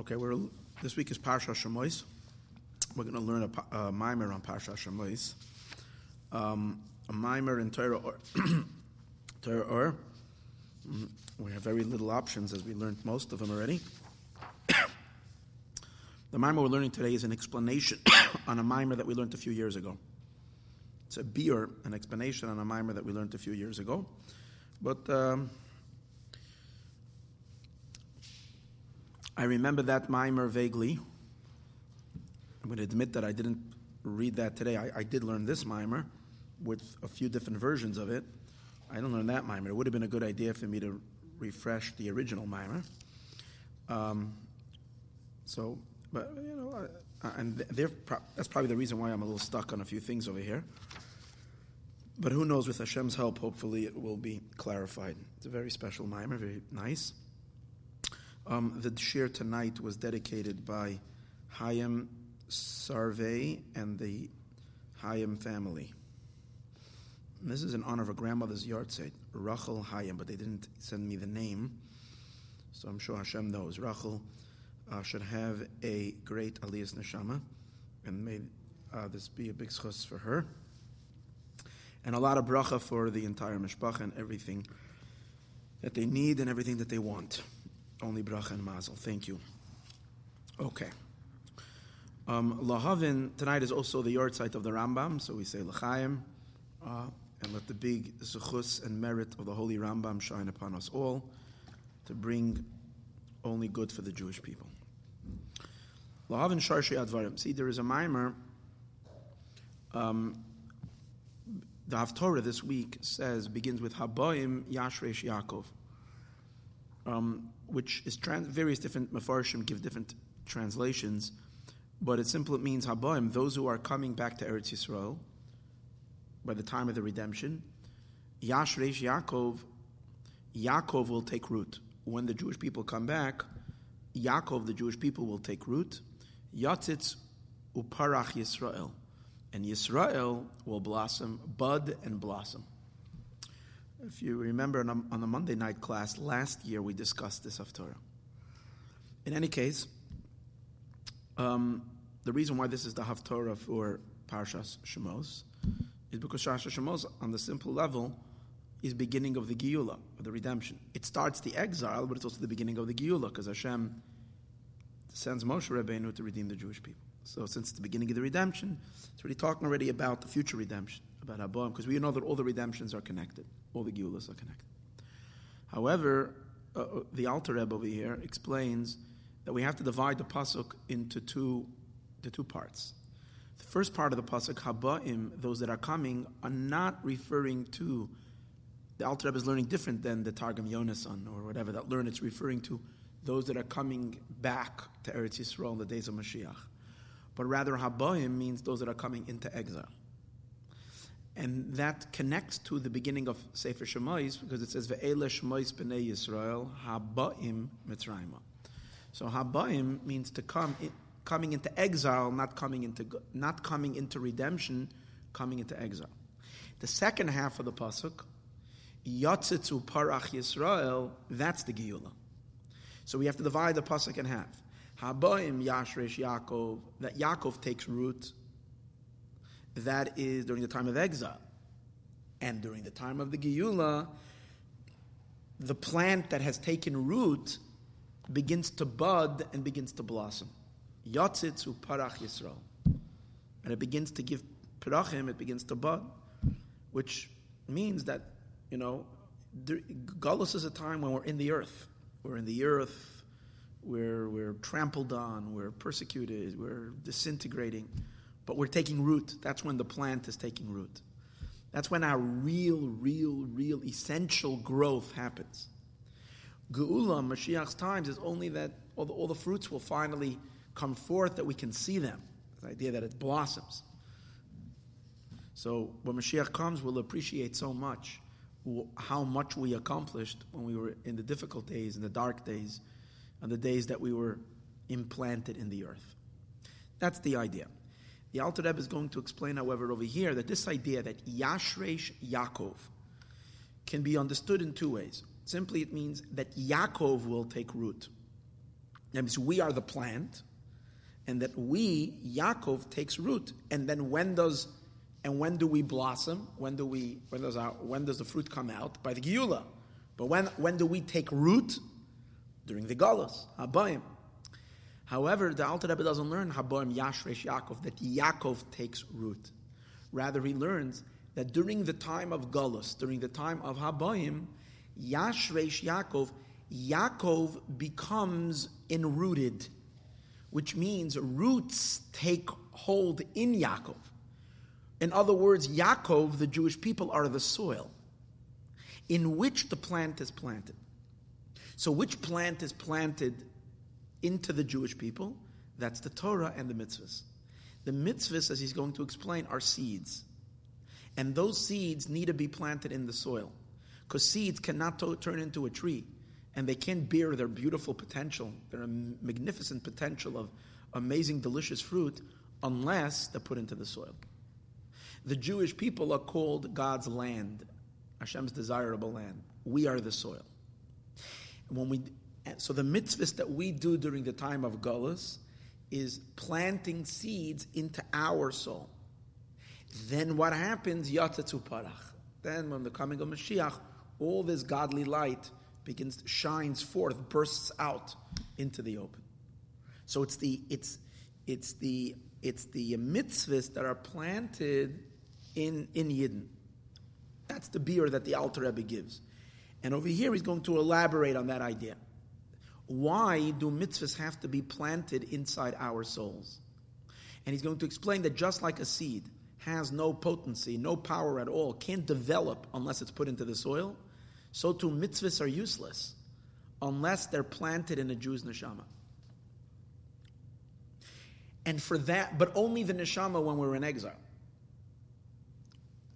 Okay, we're this week is Parsha Shemois. We're going to learn a, a mimer on Parsha Shemois. Um, a mimer in Torah or Torah or. Mm, We have very little options, as we learned most of them already. the mimer we're learning today is an explanation on a mimer that we learned a few years ago. It's a biur, an explanation on a mimer that we learned a few years ago, but. Um, I remember that mimer vaguely. I'm going to admit that I didn't read that today. I, I, did learn this mimer with a few different versions of it. I didn't learn that mimer. It would have been a good idea for me to refresh the original mimer. Um, so, but you know, I, and pro- that's probably the reason why I'm a little stuck on a few things over here. But who knows? With Hashem's help, hopefully it will be clarified. It's a very special mimer, very nice. Um, the shiur tonight was dedicated by Hayim Sarvey and the Hayim family. And this is in honor of a grandmother's yard yahrzeit, Rachel Hayim, but they didn't send me the name, so I'm sure Hashem knows. Rachel uh, should have a great aliyas neshama, and may uh, this be a big zechus for her, and a lot of bracha for the entire mishpacha and everything that they need and everything that they want. Only bracha and mazel. Thank you. Okay. Um, Lahavin, tonight is also the yahrzeit of the Rambam, so we say L'chaim, uh, and let the big zechus and merit of the holy Rambam shine upon us all to bring only good for the Jewish people. Lahavin Sharshi Advarim. See, there is a mimer. Um, the Haftorah this week says, begins with Haboim Yashresh Yaakov. Um, which is trans- various different mafarshim give different translations, but it simply means habaim, those who are coming back to Eretz Yisrael by the time of the redemption. Yashresh Yaakov, Yaakov will take root. When the Jewish people come back, Yaakov, the Jewish people, will take root. Yatzitz uparach Yisrael, and Yisrael will blossom, bud and blossom. If you remember on the Monday night class last year, we discussed this Haftorah. In any case, um, the reason why this is the Haftorah for Parshas Shemos is because Parshas Shemos, on the simple level, is beginning of the Geula, of the redemption. It starts the exile, but it's also the beginning of the Geula, because Hashem sends Moshe Rabbeinu to redeem the Jewish people. So since it's the beginning of the redemption, it's already talking already about the future redemption, because we know that all the redemptions are connected all the Geulas are connected. However, uh, the Alter Rebbe over here explains that we have to divide the pasuk into two, the two parts. The first part of the pasuk, Habaim, those that are coming, are not referring to. The Alter Rebbe is learning different than the Targum Yonasan or whatever that learn. It's referring to those that are coming back to Eretz Yisrael in the days of Mashiach. But rather, Habaim means those that are coming into exile. And that connects to the beginning of Sefer Shemais because it says Ve'ele Shemais b'nei Yisrael habaim mitzrayma. So habaim means to come, coming into exile, not coming into not coming into redemption, coming into exile. The second half of the pasuk, Yatzitzu parach Yisrael, that's the Geula. So we have to divide the pasuk in half. Habaim Yashresh Yaakov, that Yaakov takes root that is during the time of exile. And during the time of the Geula, the plant that has taken root begins to bud and begins to blossom. Yatzitzu parach Yisrael. And it begins to give parachim, it begins to bud, which means that, you know, Gullus is a time when we're in the earth. We're in the earth, we're, we're trampled on, we're persecuted, we're disintegrating but we're taking root. That's when the plant is taking root. That's when our real, real, real essential growth happens. Geula, Mashiach's times, is only that all the, all the fruits will finally come forth that we can see them. The idea that it blossoms. So when Mashiach comes, we'll appreciate so much how much we accomplished when we were in the difficult days, in the dark days, and the days that we were implanted in the earth. That's the idea. The Alter Rebbe is going to explain, however, over here that this idea that Yashresh Yaakov can be understood in two ways. Simply, it means that Yaakov will take root. That means we are the plant, and that we, Yaakov, takes root. And then when does and when do we blossom? When do we when does our when does the fruit come out? By the Geula. But when when do we take root? During the Galus, Habayim. However, the Alter Rebbe doesn't learn Habayim Yashresh Yaakov, that Yaakov takes root. Rather, he learns that during the time of Galus, during the time of Habayim, Yashresh Yaakov, Yaakov becomes enrooted, which means roots take hold in Yaakov. In other words, Yaakov, the Jewish people, are the soil in which the plant is planted. So, which plant is planted into the Jewish people? That's the Torah and the mitzvahs. The mitzvahs, as he's going to explain, are seeds. And those seeds need to be planted in the soil. Because seeds cannot to- turn into a tree. And they can't bear their beautiful potential, their magnificent potential of amazing, delicious fruit, unless they're put into the soil. The Jewish people are called God's land, Hashem's desirable land. We are the soil. And when we, so the mitzvahs that we do during the time of Gullus is planting seeds into our soul. Then what happens? Yatzatzu parach. Then when the coming of Mashiach, all this godly light begins shines forth, bursts out into the open. So it's the it's it's the it's the mitzvahs that are planted in, in Yidden. That's the biur that the Alter Rebbe gives. And over here, he's going to elaborate on that idea. Why do mitzvahs have to be planted inside our souls? And he's going to explain that just like a seed has no potency, no power at all, can't develop unless it's put into the soil, so too mitzvahs are useless unless they're planted in a Jew's neshama. And for that, but only the neshama when we're in exile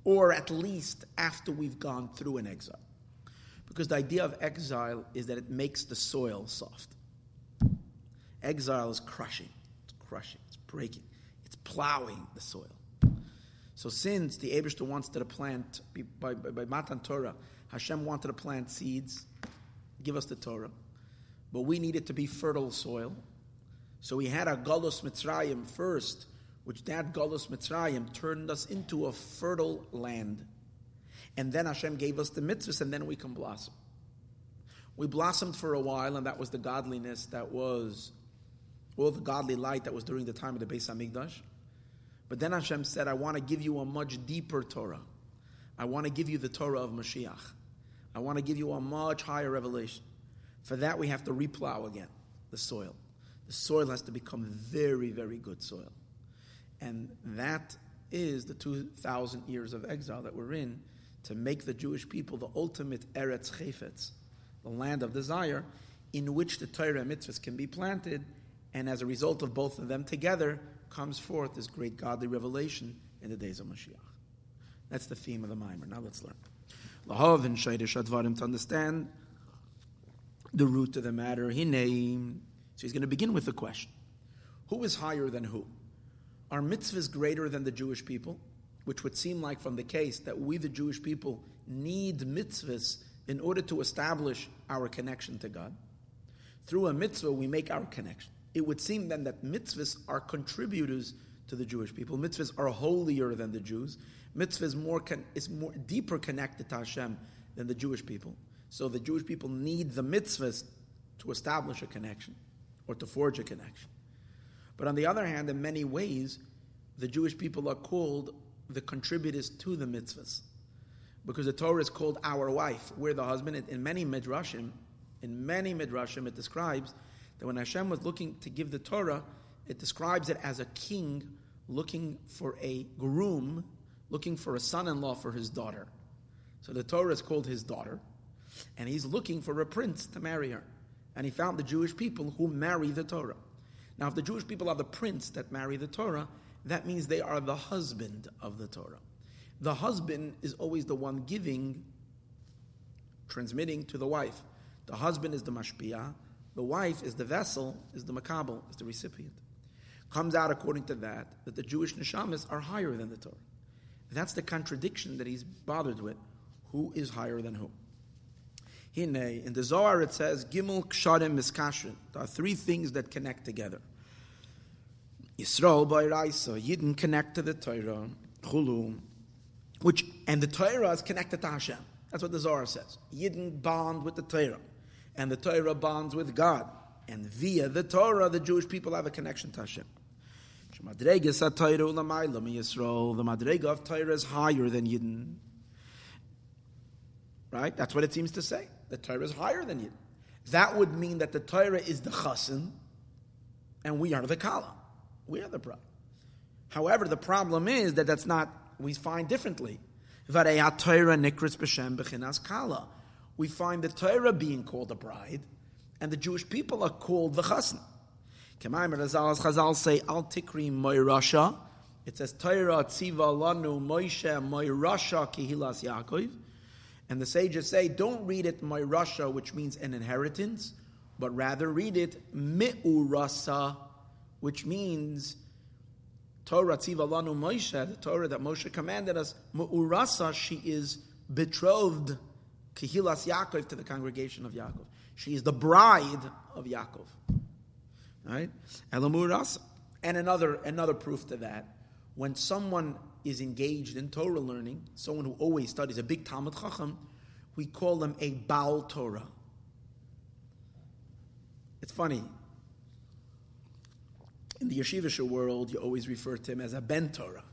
or at least after we've gone through an exile. Because the idea of exile is that it makes the soil soft. Exile is crushing, it's crushing, it's breaking, it's plowing the soil. So since the Abishter wants to plant, by, by, by Matan Torah, Hashem wanted to plant seeds, give us the Torah, but we needed to be fertile soil. So we had a Galus Mitzrayim first, which that Galus Mitzrayim turned us into a fertile land. And then Hashem gave us the mitzvahs, and then we can blossom. We blossomed for a while, and that was the godliness that was, all the godly light that was during the time of the Beis Hamikdash. But then Hashem said, I want to give you a much deeper Torah. I want to give you the Torah of Mashiach. I want to give you a much higher revelation. For that, we have to replow again the soil. The soil has to become very, very good soil. And that is the 2,000 years of exile that we're in to make the Jewish people the ultimate Eretz Chayfetz, the land of desire, in which the Torah and mitzvahs can be planted. And as a result of both of them together, comes forth this great godly revelation in the days of Mashiach. That's the theme of the Mimer. Now let's learn. Lahav and Shaidish Advarim to understand the root of the matter. Hine. So he's going to begin with the question Who is higher than who? Are mitzvahs greater than the Jewish people? Which would seem like from the case that we, the Jewish people, need mitzvahs in order to establish our connection to God. Through a mitzvah, we make our connection. It would seem then that mitzvahs are contributors to the Jewish people. Mitzvahs are holier than the Jews. Mitzvah is more, con- is more deeper connected to Hashem than the Jewish people. So the Jewish people need the mitzvahs to establish a connection or to forge a connection. But on the other hand, in many ways, the Jewish people are called the contributors to the mitzvahs. Because the Torah is called our wife. We're the husband. In many midrashim, in many midrashim, it describes that when Hashem was looking to give the Torah, it describes it as a king looking for a groom, looking for a son-in-law for his daughter. So the Torah is called his daughter, and he's looking for a prince to marry her. And he found the Jewish people who marry the Torah. Now, if the Jewish people are the prince that marry the Torah, that means they are the husband of the Torah. The husband is always the one giving, transmitting to the wife. The husband is the mashpia, the wife is the vessel, is the makabel, is the recipient. Comes out according to that, that the Jewish neshamas are higher than the Torah. That's the contradiction that he's bothered with. Who is higher than who? Hine, in the Zohar it says, Gimel Ksharim Miskashrin. There are three things that connect together. Yisrael b'Oraisa, Yidden connect to the Torah, Chulu, which, and the Torah is connected to Hashem. That's what the Zohar says. Yidden bond with the Torah, and the Torah bonds with God. And via the Torah, the Jewish people have a connection to Hashem. The Madrega of Torah is higher than Yidden. Right? That's what it seems to say. The Torah is higher than Yidden. That would mean that the Torah is the chassan, and we are the kala. We are the bride. However, the problem is that that's not, we find differently. We find the Torah being called a bride, and the Jewish people are called the chassan. Chazal say, Al tikri moirasha. It says, Torah tziva lanu Moshe moirasha kihilas Yaakov. And the sages say, don't read it moirasha, which means an inheritance, but rather read it mi'urasa, which means Torah tziva lanu Moshe, the Torah that Moshe commanded us, mu'urasa, she is betrothed kihilas Yaakov to the congregation of Yaakov. She is the bride of Yaakov. Right? Elamurasa. And another, another proof to that, when someone is engaged in Torah learning, someone who always studies, a big Talmid Chacham, we call them a Baal Torah. It's funny. In the yeshivish world, you always refer to him as a Ben Torah.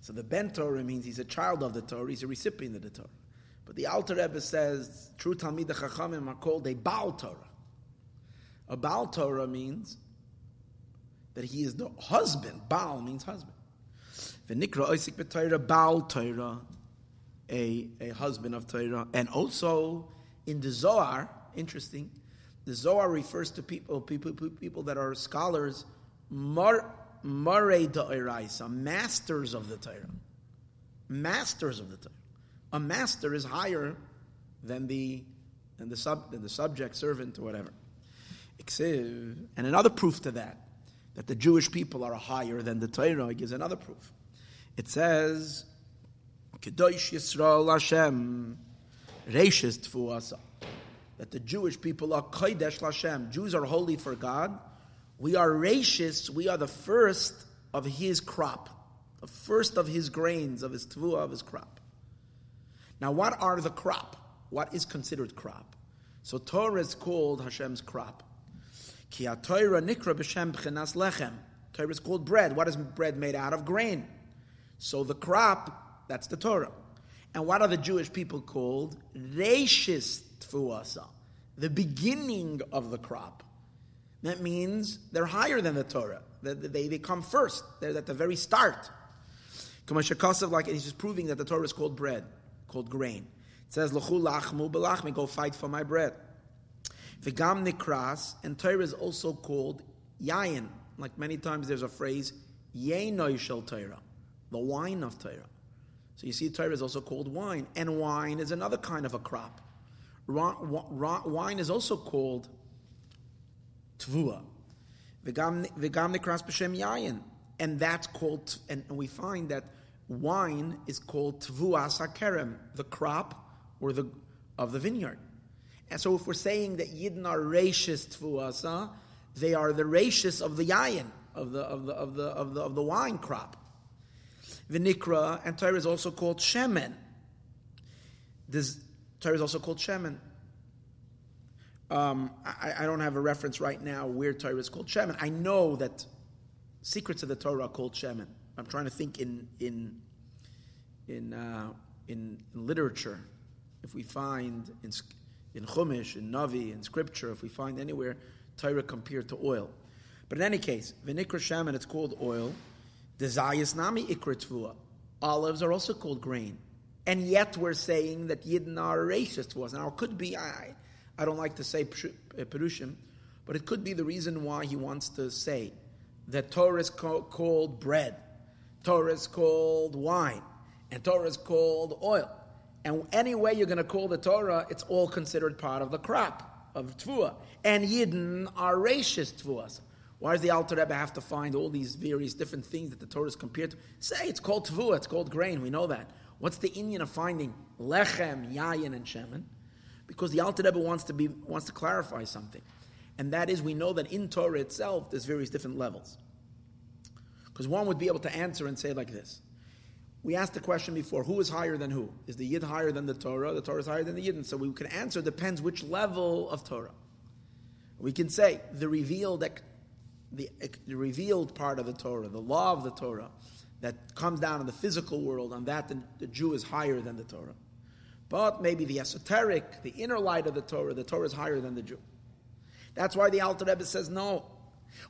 So the Ben Torah means he's a child of the Torah, he's a recipient of the Torah. But the Alter Rebbe says true Talmid Chachamim are called a Baal Torah. A Baal Torah means that he is the husband. Baal means husband. V'nikra oisik b'Torah Baal Torah, a, a husband of Torah. And also in the Zohar, interesting, the Zohar refers to people, people, people that are scholars, mar, mare masters of the Torah. Masters of the Torah. A master is higher than the, than the, sub, than the subject, servant, or whatever. And another proof to that, that the Jewish people are higher than the Torah, gives another proof. It says, Kedosh Yisrael Hashem, Reishis Tfuasa. That the Jewish people are Kodesh Hashem. Jews are holy for God. We are Reishis, we are the first of his crop, the first of his grains, of his Tvua, of his crop. Now, what are the crop? What is considered crop? So Torah is called Hashem's crop. Ki Torah nikra b'shem b'chinas lechem. Torah is called bread. What is bread made out of? Grain. So the crop, that's the Torah. And what are the Jewish people called? Reishis tfuasa, the beginning of the crop. That means they're higher than the Torah. They, they, they come first. They're at the very start. Like he's just proving that the Torah is called bread, called grain. It says, lachmu belachmi, go fight for my bread. V'gam nikras, and Torah is also called yayin. Like many times there's a phrase, yenoy shel Torah, the wine of Torah. So you see, Torah is also called wine, and wine is another kind of a crop. Wine is also called tvua. V'gam nikras b'shem yayin, and that's called, and we find that wine is called tvua sakerem, the crop or the of the vineyard. And so if we're saying that Yidden are rachis tfuasa, they are the rachis of the yayin, of the, of the, of the, of the, of the wine crop. Vinikra, and Torah is also called shemen. This Torah is also called shemen. Um, I, I, don't have a reference right now where Torah is called shemen. I know that secrets of the Torah are called shemen. I'm trying to think in in in uh, in, in literature. If we find in in Chumash, in Navi, in Scripture, if we find anywhere Torah compared to oil. But in any case, Vinikra Shemen, it's called oil. Desayas Nami Ikra. Olives are also called grain. And yet we're saying that Yidden are reishis was. Now, it could be, I, I don't like to say uh, Perushim, but it could be the reason why he wants to say that Torah is called bread, Torah is called wine, and Torah is called oil. And any way you're going to call the Torah, it's all considered part of the crop of Tvua. And Yidden are reishis Tvuas. Why does the Alter Rebbe have to find all these various different things that the Torah is compared to? Say it's called Tvua, it's called grain, we know that. What's the Inyan of finding Lechem, Yayin, and Shemen? because the Alter Rebbe wants to be wants to clarify something, and that is we know that in Torah itself there's various different levels. Because one would be able to answer and say like this: We asked the question before: Who is higher than who? Is the Yid higher than the Torah? The Torah is higher than the Yid, and so we can answer depends which level of Torah. We can say the revealed the, the revealed part of the Torah, the law of the Torah, that comes down in the physical world, on that the, Jew is higher than the Torah. But maybe the esoteric, the inner light of the Torah, the Torah is higher than the Jew. That's why the Alter Rebbe says no.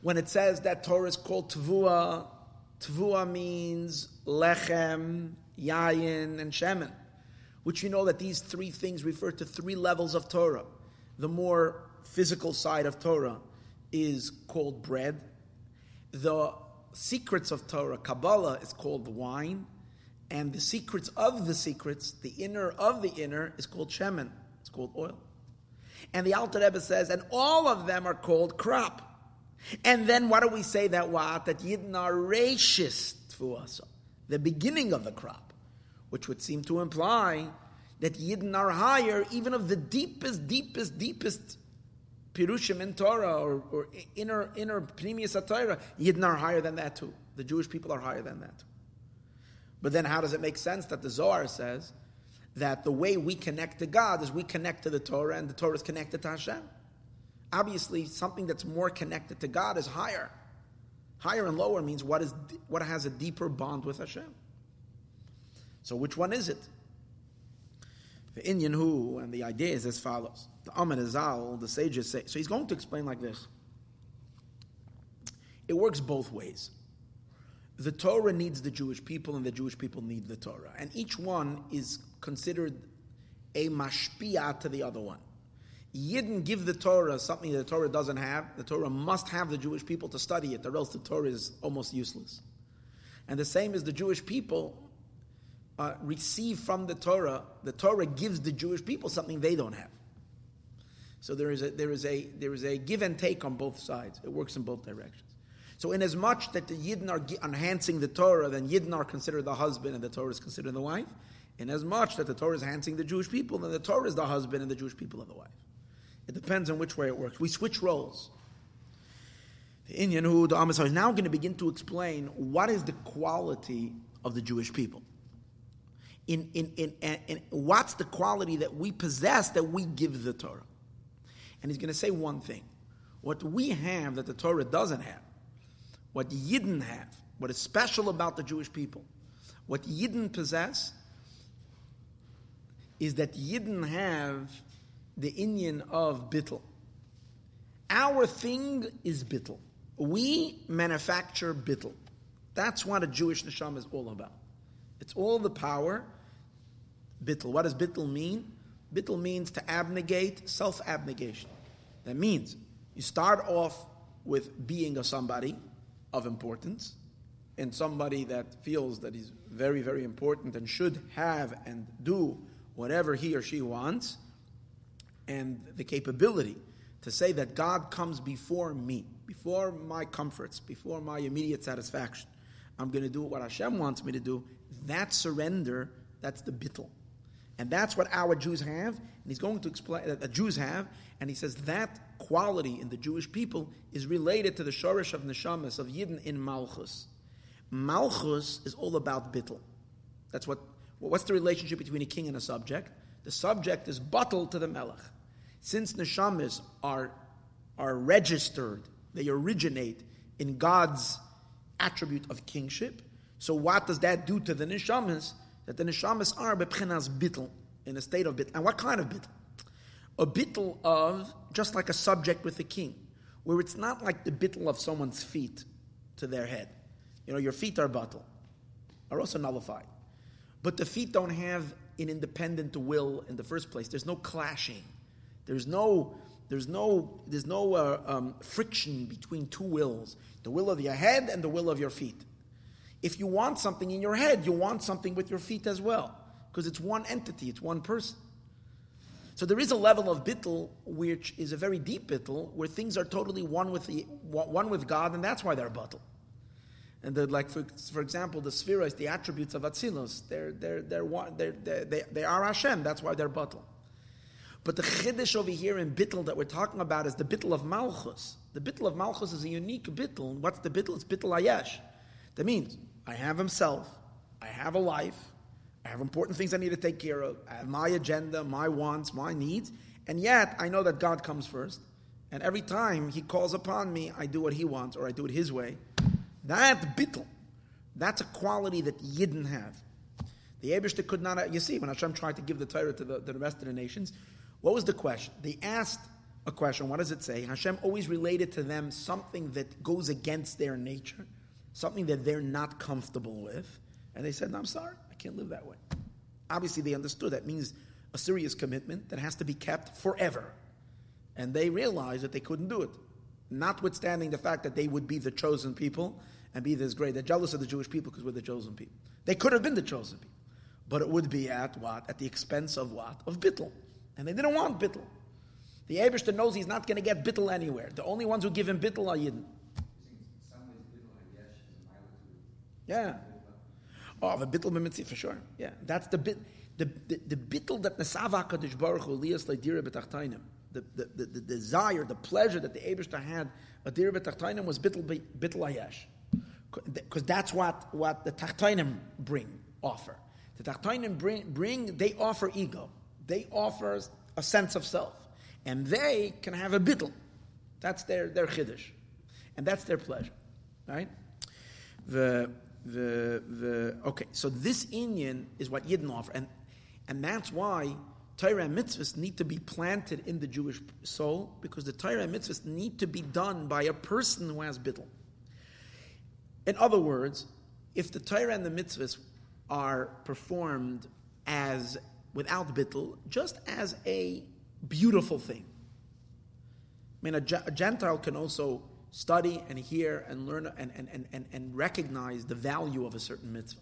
When it says that Torah is called Tvua, Tvua means lechem, yayin, and shemen, which you know that these three things refer to three levels of Torah. The more physical side of Torah is called bread. The secrets of Torah, Kabbalah, is called wine. And the secrets of the secrets, the inner of the inner, is called shemen. It's called oil. And the Alter Rebbe says, and all of them are called crop. And then what do we say that what? That reishis for us. The beginning of the crop, which would seem to imply that Yidden are higher even of the deepest, deepest, deepest Pirushim in Torah or, or inner inner Pnimius Torah, Yidden are higher than that too. The Jewish people are higher than that. But then how does it make sense that the Zohar says that the way we connect to God is we connect to the Torah and the Torah is connected to Hashem? Obviously, something that's more connected to God is higher. Higher and lower means what is what has a deeper bond with Hashem. So which one is it? The Inyan who, and the idea is as follows. The Amen Azal, the sages say, so he's going to explain like this. It works both ways. The Torah needs the Jewish people, and the Jewish people need the Torah. And each one is considered a mashpia to the other one. Yidden give the Torah something the Torah doesn't have. The Torah must have the Jewish people to study it, or else the Torah is almost useless. And the same is the Jewish people uh, receive from the Torah, the Torah gives the Jewish people something they don't have. So there is a, there is a, there is a give and take on both sides. It works in both directions. So in as much that the Yidden are enhancing the Torah, then Yidden are considered the husband and the Torah is considered the wife. In as much that the Torah is enhancing the Jewish people, then the Torah is the husband and the Jewish people are the wife. It depends on which way it works. We switch roles. The Inyan who the Amisar is now going to begin to explain what is the quality of the Jewish people in, in, in, in, what's the quality that we possess that we give the Torah. And he's going to say one thing. What we have that the Torah doesn't have, what Yidden have, what is special about the Jewish people, what Yidden possess, is that Yidden have the Inyan of Bittel. Our thing is Bittel. We manufacture Bittel. That's what a Jewish neshama is all about. It's all the power. Bittel. What does bittel mean? Bittel means to abnegate, self abnegation. That means you start off with being a somebody of importance and somebody that feels that he's very, very important and should have and do whatever he or she wants, and the capability to say that God comes before me, before my comforts, before my immediate satisfaction. I'm going to do what Hashem wants me to do, that surrender, that's the bittel. And that's what our Jews have. And he's going to explain that the Jews have. And he says that quality in the Jewish people is related to the shorish of neshamas, of Yidden in Malchus. Malchus is all about bittel. That's what, what's the relationship between a king and a subject? The subject is bottled to the melech. Since neshamas are, are registered, they originate in God's attribute of kingship, so what does that do to the neshamas? That the neshamas are bepchenas bittel, in a state of bittel. And what kind of bittel? A bittel of, just like a subject with a king, where it's not like the bittel of someone's feet to their head. You know, your feet are bittel, are also nullified. But the feet don't have an independent will in the first place. There's no clashing. There's no, there's no, there's no uh, um, friction between two wills the will of your head and the will of your feet. If you want something in your head, you want something with your feet as well, because it's one entity, it's one person. So there is a level of bittel which is a very deep bittel, where things are totally one with the one with God, and that's why they're bittel. And like for, for example, the spheres, the attributes of Atzilus, they're, they're, they're, they're, they're, they, they are Hashem. That's why they're bittel. But the chiddush over here in bittel that we're talking about is the bittel of malchus. The bittel of malchus is a unique bittel. What's the bittel? It's bittel ayesh. That means I have himself, I have a life, I have important things I need to take care of, I have my agenda, my wants, my needs, and yet I know that God comes first. And every time He calls upon me, I do what He wants or I do it His way. That bittel, that's a quality that Yidden have. The Abishta could not, you see, when Hashem tried to give the Torah to the, to the rest of the nations, what was the question? They asked a question. What does it say? Hashem always related to them something that goes against their nature, something that they're not comfortable with. And they said, no, I'm sorry, I can't live that way. Obviously, they understood that means a serious commitment that has to be kept forever. And they realized that they couldn't do it, notwithstanding the fact that they would be the chosen people and be this great. They're jealous of the Jewish people because we're the chosen people. They could have been the chosen people, but it would be at what? At the expense of what? Of Bittel. And they didn't want bittel. The Abishter knows he's not going to get bittel anywhere. The only ones who give him bittel are Yidden. Yeah. Oh, the bittel b'mitzvah for sure. Yeah, that's the bit. The, the, the that Nesava Kadosh Baruch Hu liyas le'dira b'tachtainim. The, the, the, the desire, the pleasure that the Abishter had a dira b'tachtainim was bittel ayesh. Because that's what, what the tachtainim bring, offer. The tachtainim bring, bring, they offer ego they offer a sense of self. And they can have a bittel. That's their, their chiddush. And that's their pleasure. Right? The, the, the, okay, so this Inyan is what Yidden offer. And, and that's why Torah and mitzvahs need to be planted in the Jewish soul because the Torah and mitzvahs need to be done by a person who has bittel. In other words, if the Torah and the mitzvahs are performed as without bittul, just as a beautiful thing. I mean, a, Gentile can also study and hear and learn and, and, and, and, and recognize the value of a certain mitzvah,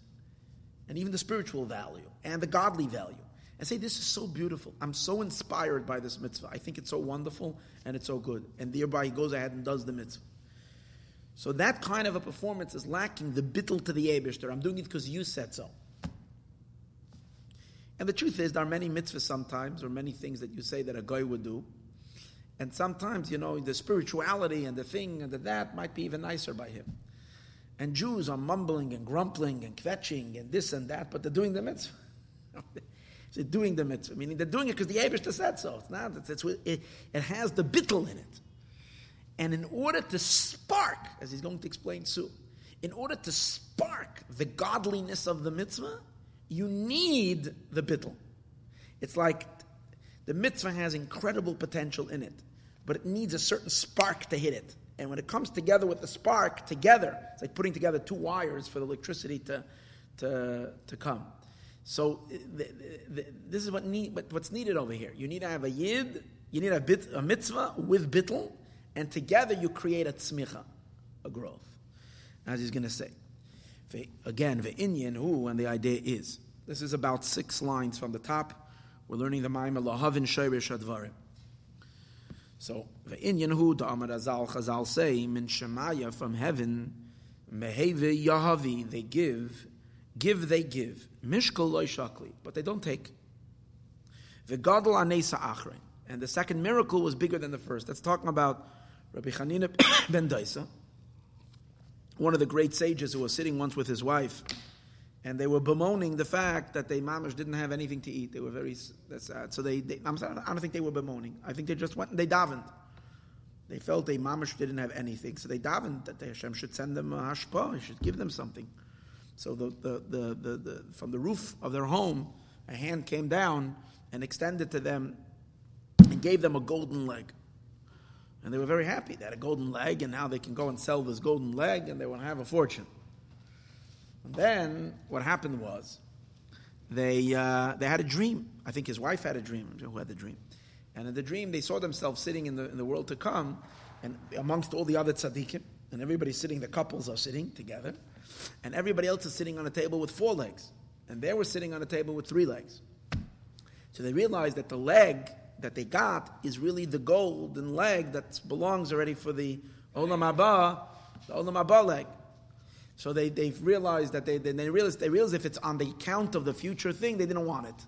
and even the spiritual value and the godly value, and say, This is so beautiful. I'm so inspired by this mitzvah. I think it's so wonderful and it's so good. And thereby he goes ahead and does the mitzvah. So that kind of a performance is lacking the bittul to the Abishter. I'm doing it because you said so. And the truth is, there are many mitzvahs sometimes, or many things that you say that a guy would do. And sometimes, you know, the spirituality and the thing and the that might be even nicer by him. And Jews are mumbling and grumbling and kvetching and this and that, but they're doing the mitzvah. they're doing the mitzvah, meaning they're doing it because the Abishta said so. It's not, it's, it's, it, it has the bittel in it. And in order to spark, as he's going to explain soon, in order to spark the godliness of the mitzvah, you need the bittel. It's like the mitzvah has incredible potential in it, but it needs a certain spark to hit it. And when it comes together with the spark together, it's like putting together two wires for the electricity to, to, to come. So uh, the, the, this is what need, what's needed over here. You need to have a yid, you need a, bit, a mitzvah with bittel, and together you create a tzmicha, a growth, as he's going to say. Again, the Inyan who, and the idea is. This is about six lines from the top. We're learning the Maimah Lahavin Shayrish Advarim. So, the Inyan who, Amar Azal Chazal say, Min Shemaya from heaven, Meheve Yahavi, they give, give they give. Mishkal loy shakli, but they don't take. The Gadol Anesa Achre. And the second miracle was bigger than the first. That's talking about Rabbi Chanina ben Daisa one of the great sages who was sitting once with his wife, and they were bemoaning the fact that they mamish didn't have anything to eat. They were very that's sad. So they, they I'm sorry, I don't think they were bemoaning. I think they just went and they davened. They felt they mamish didn't have anything, so they davened that the Hashem should send them a hashpa. He should give them something. So the, the, the, the, the from the roof of their home, a hand came down and extended to them and gave them a golden leg. And they were very happy. They had a golden leg, and now they can go and sell this golden leg, and they will have a fortune. Then what happened was they, uh, they had a dream. I think his wife had a dream. Who had the dream? And in the dream, they saw themselves sitting in the, in the world to come, and amongst all the other tzaddikim, and everybody's sitting, the couples are sitting together, and everybody else is sitting on a table with four legs. And they were sitting on a table with three legs. So they realized that the leg that they got is really the golden leg that belongs already for the Olam Haba, the Olam Haba leg. So they, they've realized that they, they, realized, they realized if it's on the account of the future thing, they didn't want it.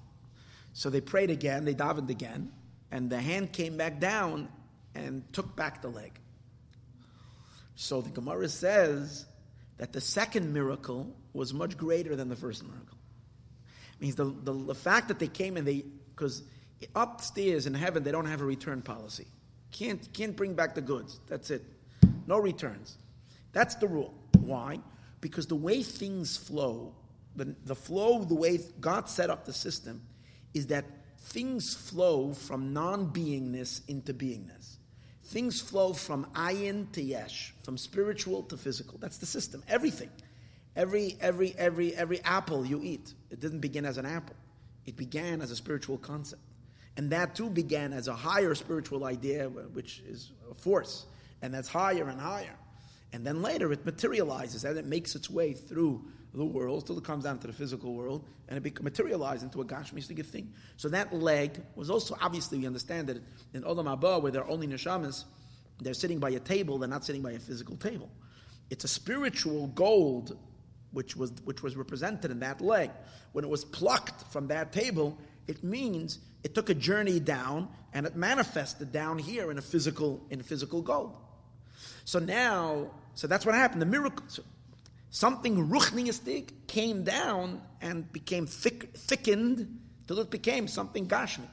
So they prayed again, they davened again, and the hand came back down and took back the leg. So the Gemara says that the second miracle was much greater than the first miracle. It means the, the, the fact that they came and they, because upstairs in heaven, they don't have a return policy. Can't, can't bring back the goods. That's it. No returns. That's the rule. Why? Because the way things flow, the, the flow, the way God set up the system, is that things flow from non beingness into beingness. Things flow from ayin to yesh, from spiritual to physical. That's the system. Everything. Every, every, every, every apple you eat, it didn't begin as an apple. It began as a spiritual concept. And that too began as a higher spiritual idea, which is a force. And that's higher and higher. And then later it materializes and it makes its way through the world till it comes down to the physical world and it materializes into a gashmistic thing. So that leg was also, obviously, we understand that in Olam Haba, where there are only neshamas, they're sitting by a table, they're not sitting by a physical table. It's a spiritual gold which was, which was represented in that leg. When it was plucked from that table, it means it took a journey down and it manifested down here in a physical, in a physical gold. So now, so that's what happened. The miracle, so something ruchniistic came down and became thick, thickened till it became something gashmi.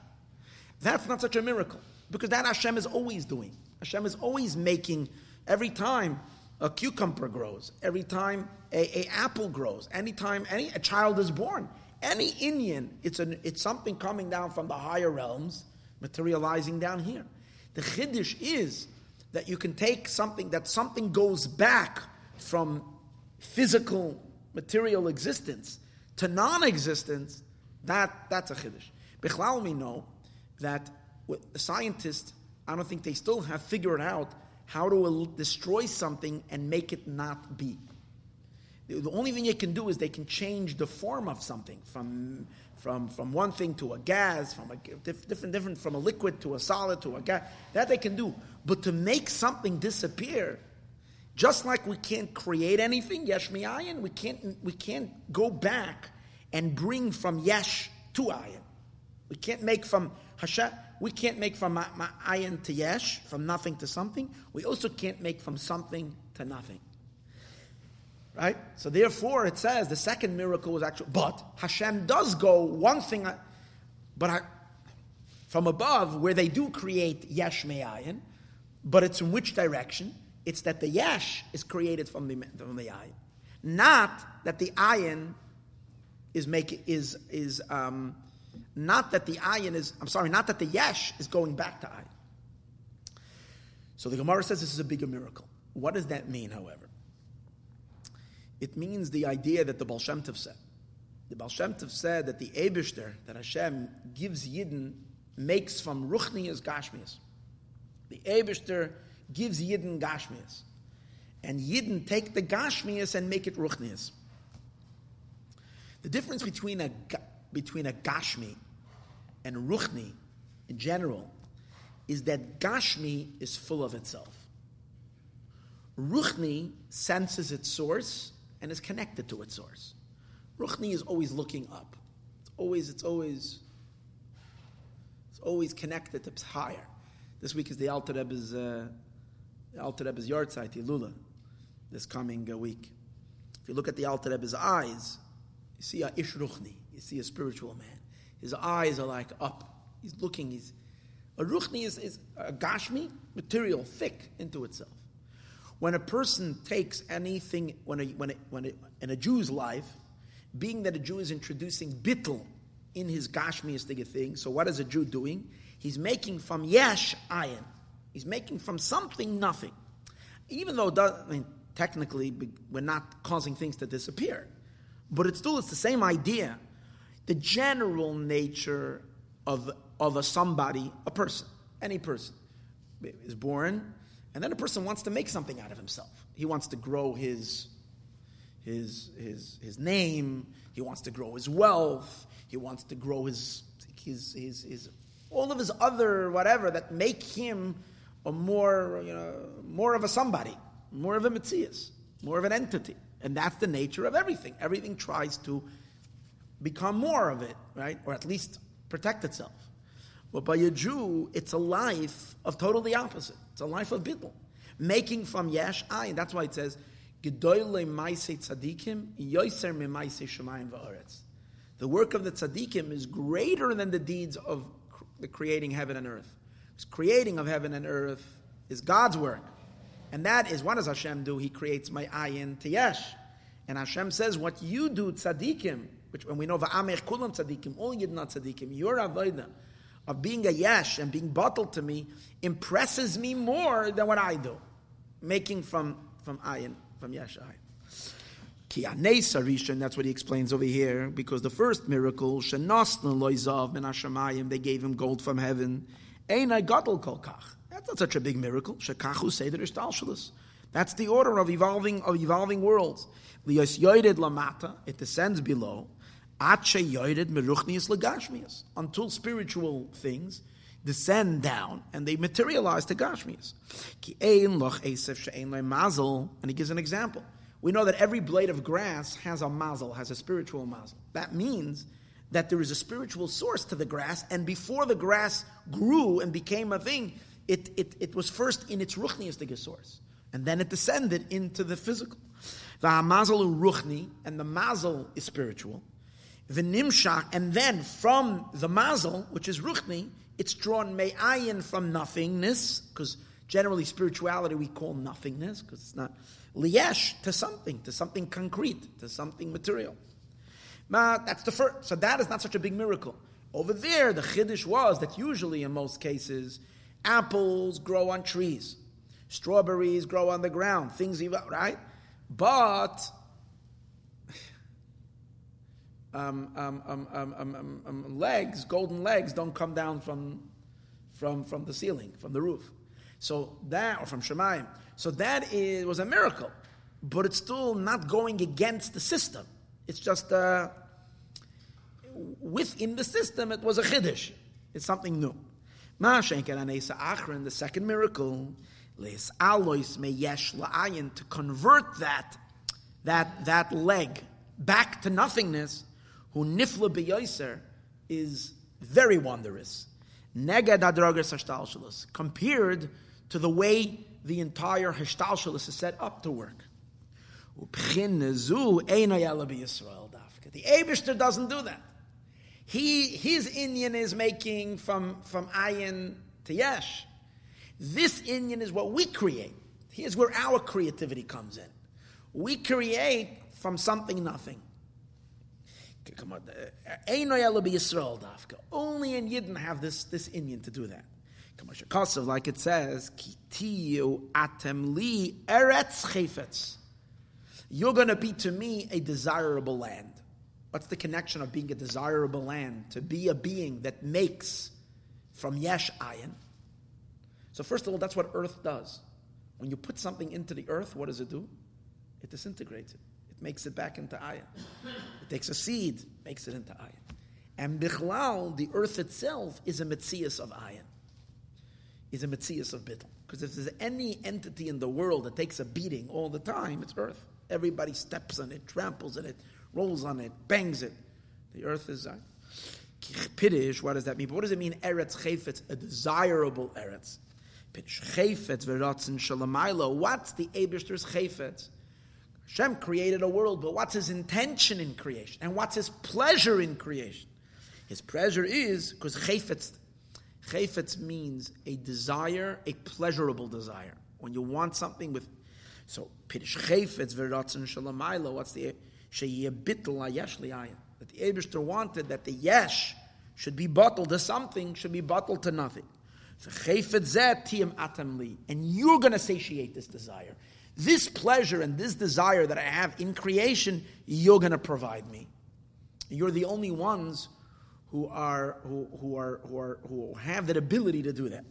That's not such a miracle because that Hashem is always doing. Hashem is always making every time a cucumber grows, every time a, a apple grows, anytime any a child is born, any inyan, it's an, it's something coming down from the higher realms, materializing down here. The chiddush is that you can take something that something goes back from physical material existence to non-existence. That that's a chiddush. Bichlal we know that the scientists, I don't think they still have figured out how to destroy something and make it not be. The only thing you can do is they can change the form of something from, from, from one thing to a gas, from a different, different from a liquid to a solid to a gas. That they can do. But to make something disappear, just like we can't create anything, yesh mi'ayin, we can't, we can't go back and bring from yesh to ayin. We can't make from Hashem, we can't make from ayin to yesh, from nothing to something. We also can't make from something to nothing. Right? So therefore, it says the second miracle was actually, but Hashem does go one thing, but I, from above, where they do create yesh me'ayin, but it's in which direction? It's that the yesh is created from the from the ayin, not that the ayin is make is is um, not that the ayin is, I'm sorry, not that the yesh is going back to ayin. So the Gemara says this is a bigger miracle. What does that mean, however? It means the idea that the Baal Shem Tov said. The Baal Shem Tov said that the Ebishter, that Hashem gives Yidden, makes from Ruchnias Gashmias. The Ebishter gives Yidden Gashmias. And Yidden take the Gashmias and make it Ruchnias. The difference between a between a Gashmi and Ruchni in general is that Gashmi is full of itself. Ruchni senses its source and is connected to its source. Ruchni is always looking up. It's always, it's always, it's always connected to higher. This week is the Alter Rebbe's, uh, Alter Rebbe's yahrzeit, Lula, this coming uh, week. If you look at the Alter Rebbe's eyes, you see a Ish Ruchni. You see a spiritual man. His eyes are like up. He's looking. He's a ruchni is, is a gashmi material, thick into itself. When a person takes anything, when a, when when in a Jew's life, being that a Jew is introducing bittel in his gashmiistic thing, so what is a Jew doing? He's making from yesh ayin. He's making from something nothing. Even though, I mean, technically, we're not causing things to disappear, but it's still it's the same idea the general nature of, of a somebody, a person, any person, is born, and then a person wants to make something out of himself. He wants to grow his, his, his, his name, he wants to grow his wealth, he wants to grow his, his, his, his all of his other whatever that make him a more, you know, more of a somebody, more of a metzius, more of an entity. And that's the nature of everything. Everything tries to become more of it, right? Or at least protect itself. But by a Jew, it's a life of totally opposite. It's a life of bittul, making from yesh ayin. That's why it says, "Gedoyle ma'aseh tzadikim yoiser memaisei shemayim va'aretz." The work of the tzaddikim is greater than the deeds of the creating heaven and earth. This creating of heaven and earth is God's work. And that is, what does Hashem do? He creates my ayin to yesh. And Hashem says, what you do, tzaddikim, which when we know va'amech kulam tzaddikim, all not tzaddikim, your avodah of being a yesh and being bottled to me impresses me more than what I do, making from from ayin from yesh ayin. Ki sarishan, that's what he explains over here, because the first miracle, shenosna loizav min hashamayim, they gave him gold from heaven. Ein I gadol kol kach. That's not such a big miracle. Shekachu seder ishtalshalis. That's the order of evolving of evolving worlds. Lios yoided lamata, it descends below. Until spiritual things descend down and they materialize to gashmias. And he gives an example. We know that every blade of grass has a mazel, has a spiritual mazel. That means that there is a spiritual source to the grass, and before the grass grew and became a thing, it, it, it was first in its ruchniistic source, and then it descended into the physical. The mazel ruchni, and the mazel is spiritual. The nimshach, and then from the mazel, which is ruchni, it's drawn me'ayin from nothingness, because generally spirituality we call nothingness, because it's not liyesh to something, to something concrete, to something material. That's the first. So that is not such a big miracle. Over there, the chiddush was that usually, in most cases, Apples grow on trees. Strawberries grow on the ground. Things, right? But um, um, um, legs, golden legs, don't come down from, from, from the ceiling, from the roof. So that, or from Shemayim. So that is, was a miracle, but it's still not going against the system. It's just uh, within the system, it was a chiddush. It's something new. The second miracle, to convert that, that, that leg back to nothingness, who nifla beyoiser, is very wondrous. Compared to the way the entire Hishtalshalis is set up to work. The Abishter doesn't do that. He, his inyan is making from, from ayin to yesh. This inyan is what we create. Here's where our creativity comes in. We create from something nothing. Come on, uh, uh, only in Yidden have this, this inyan to do that. Come like it says, atem li eretz You're going to be to me a desirable land. What's the connection of being a desirable land to be a being that makes from yesh ayin? So first of all, that's what earth does. When you put something into the earth, what does it do? It disintegrates it. Makes it back into ayin. It takes a seed, makes it into ayin. And bichlal, the earth itself, is a metzias of ayin. Is a metzias of bittul. Because if there's any entity in the world that takes a beating all the time, it's earth. Everybody steps on it, tramples on it, rolls on it, bangs it. The earth is uh, Piddish, what does that mean? But what does it mean, Eretz Chayfetz, a desirable Eretz? Shalamaylo. What's the Abishter's Chayfetz? Hashem created a world, but what's his intention in creation? And what's his pleasure in creation? His pleasure is, because Chayfetz, Chayfetz means a desire, a pleasurable desire. When you want something with, so Piddish Chayfetz, Veratzin Shalamaylo, what's the that the Abishter wanted that the yesh should be bottled to something, should be bottled to nothing. And you're going to satiate this desire. This pleasure and this desire that I have in creation, you're going to provide me. You're the only ones who are who, who are who are who have that ability to do that.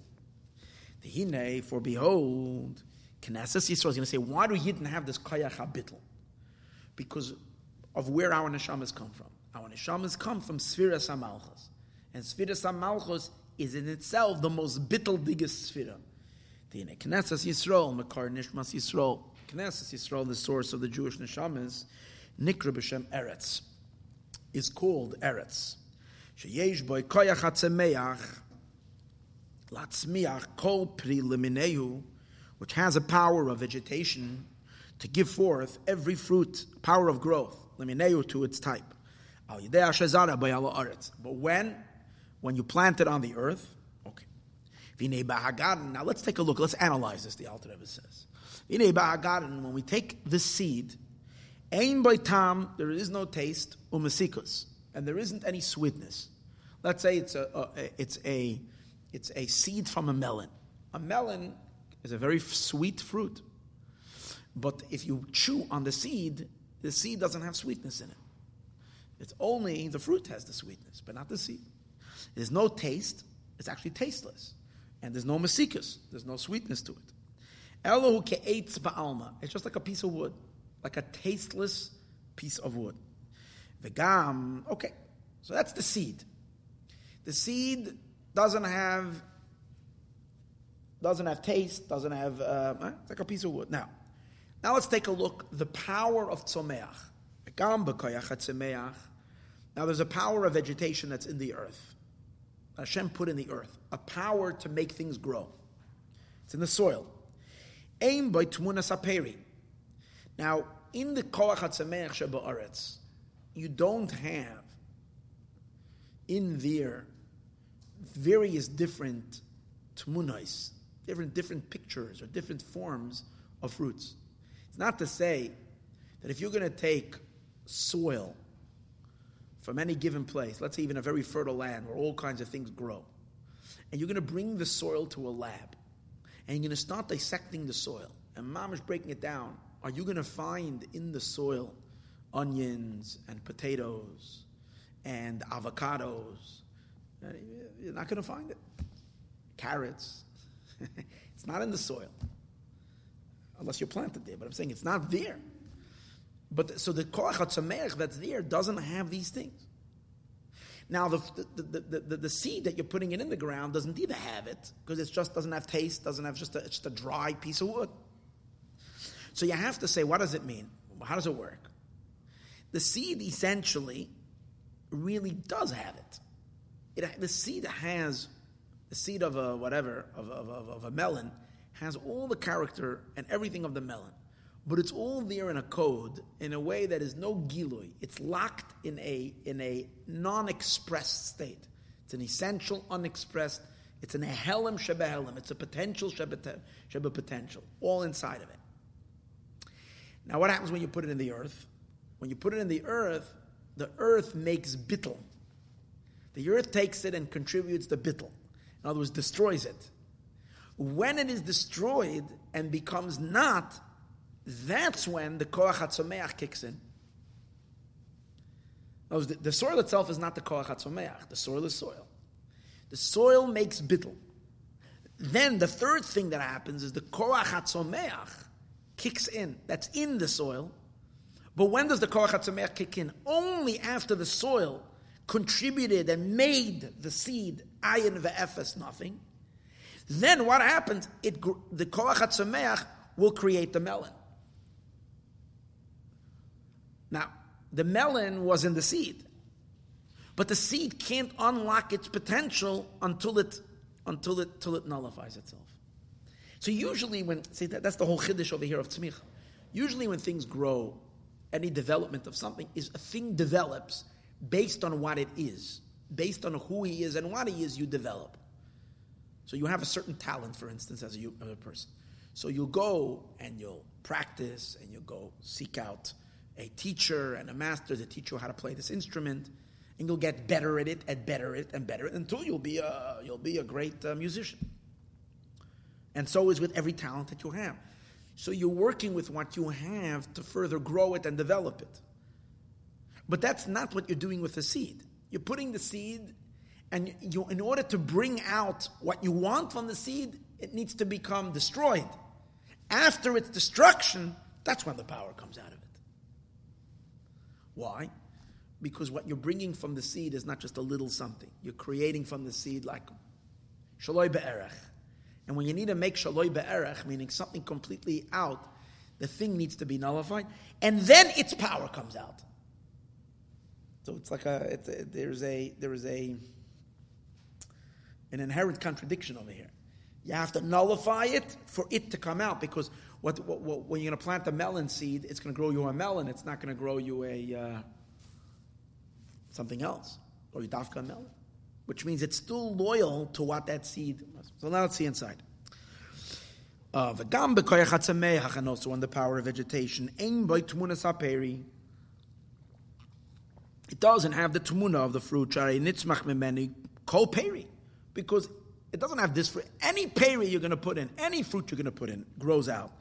The for behold, Knesset Yisrael is going to say, why do Yidden have this kayach habitl? Because of where our neshamas come from. Our neshamas come from Sfiras HaMalchus. And Sfiras HaMalchus is in itself the most bittel biggest Sfira. The Knesset Yisrael, Makar Nishmas Yisrael, Knesset Yisrael, the source of the Jewish neshamas, Nikra B'Shem Eretz, is called Eretz. Sheyesh boy koyach hatzemeach, Latzmiach kol pri limineu, which has a power of vegetation to give forth every fruit, power of growth, limineu to its type. Al But when? When you plant it on the earth. Now let's take a look. Let's analyze this. The Alter Rebbe says, when we take the seed, ain by tam, there is no taste, umasikus, and there isn't any sweetness. Let's say it's a, a, it's a it's a seed from a melon. A melon is a very sweet fruit, but if you chew on the seed, the seed doesn't have sweetness in it. It's only the fruit has the sweetness, but not the seed. There's no taste; it's actually tasteless, and there's no masikas. There's no sweetness to it. Elohu ke'etz ba'alma. It's just like a piece of wood, like a tasteless piece of wood. Vegam. Okay, so that's the seed. The seed doesn't have doesn't have taste, doesn't have uh, it's like a piece of wood. Now, now let's take a look. The power of tzomeach. Now there's a power of vegetation that's in the earth. Hashem put in the earth a power to make things grow. It's in the soil. Aim by tmuna saperi. Now in the koach hatzameach shebaretz, you don't have in there various different tmunos, different different pictures or different forms of fruits. It's not to say that if you're going to take soil from any given place, let's say even a very fertile land where all kinds of things grow, and you're going to bring the soil to a lab, and you're going to start dissecting the soil, and mom is breaking it down, are you going to find in the soil onions and potatoes and avocados uh, you're not going to find it. Carrots. it's not in the soil. Unless you plant it there. But I'm saying it's not there. But so the koach that's there doesn't have these things. Now, the, the, the, the, the seed that you're putting it in the ground doesn't either have it, because it just doesn't have taste, doesn't have just a, just a dry piece of wood. So you have to say, what does it mean? How does it work? The seed essentially really does have it it, the seed has, the seed of a whatever, of, of, of, of a melon, has all the character and everything of the melon. But it's all there in a code in a way that is no gilui. It's locked in a, in a non-expressed state. It's an essential, unexpressed. It's an ehelim shebehelim. It's a potential shebe potential, all inside of it. Now, what happens when you put it in the earth? When you put it in the earth, the earth makes bittel. The earth takes it and contributes the bittel. In other words, destroys it. When it is destroyed and becomes not, that's when the koach hatzomeach kicks in. The, the soil itself is not the koach hatzomeach. The soil is soil. The soil makes bittel. Then the third thing that happens is the koach hatzomeach kicks in. That's in the soil. But when does the koach hatzomeach kick in? Only after the soil contributed and made the seed ayin ve'efes nothing, then what happens? It, the koach hatzameach will create the melon. Now, the melon was in the seed, but the seed can't unlock its potential until it until it till it nullifies itself. So usually, when see that, that's the whole chiddush over here of tzmicha. Usually, when things grow, any development of something is a thing develops based on what it is, based on who he is and what he is, you develop. So you have a certain talent, for instance, as a, as a person. So you'll go and you'll practice and you'll go seek out a teacher and a master to teach you how to play this instrument, and you'll get better at it and better at it and better at it until you'll be a, you'll be a great uh, musician. And so is with every talent that you have. So you're working with what you have to further grow it and develop it. But that's not what you're doing with the seed. You're putting the seed, and you, in order to bring out what you want from the seed, it needs to become destroyed. After its destruction, that's when the power comes out of it. Why? Because what you're bringing from the seed is not just a little something. You're creating from the seed like shaloi be'erech. And when you need to make shaloi be'erech, meaning something completely out, the thing needs to be nullified, and then its power comes out. So it's like a, it's a there's a there is a an inherent contradiction over here. You have to nullify it for it to come out because what, what, what when you're going to plant the melon seed, it's going to grow you a melon. It's not going to grow you a uh, something else or you dafka melon, which means it's still loyal to what that seed was. So now let's see inside. Uh, b'koyach also on the power of vegetation. It doesn't have the tmuna of the fruit. Kol. Because it doesn't have this for any peri you're going to put in, any fruit you're going to put in grows out.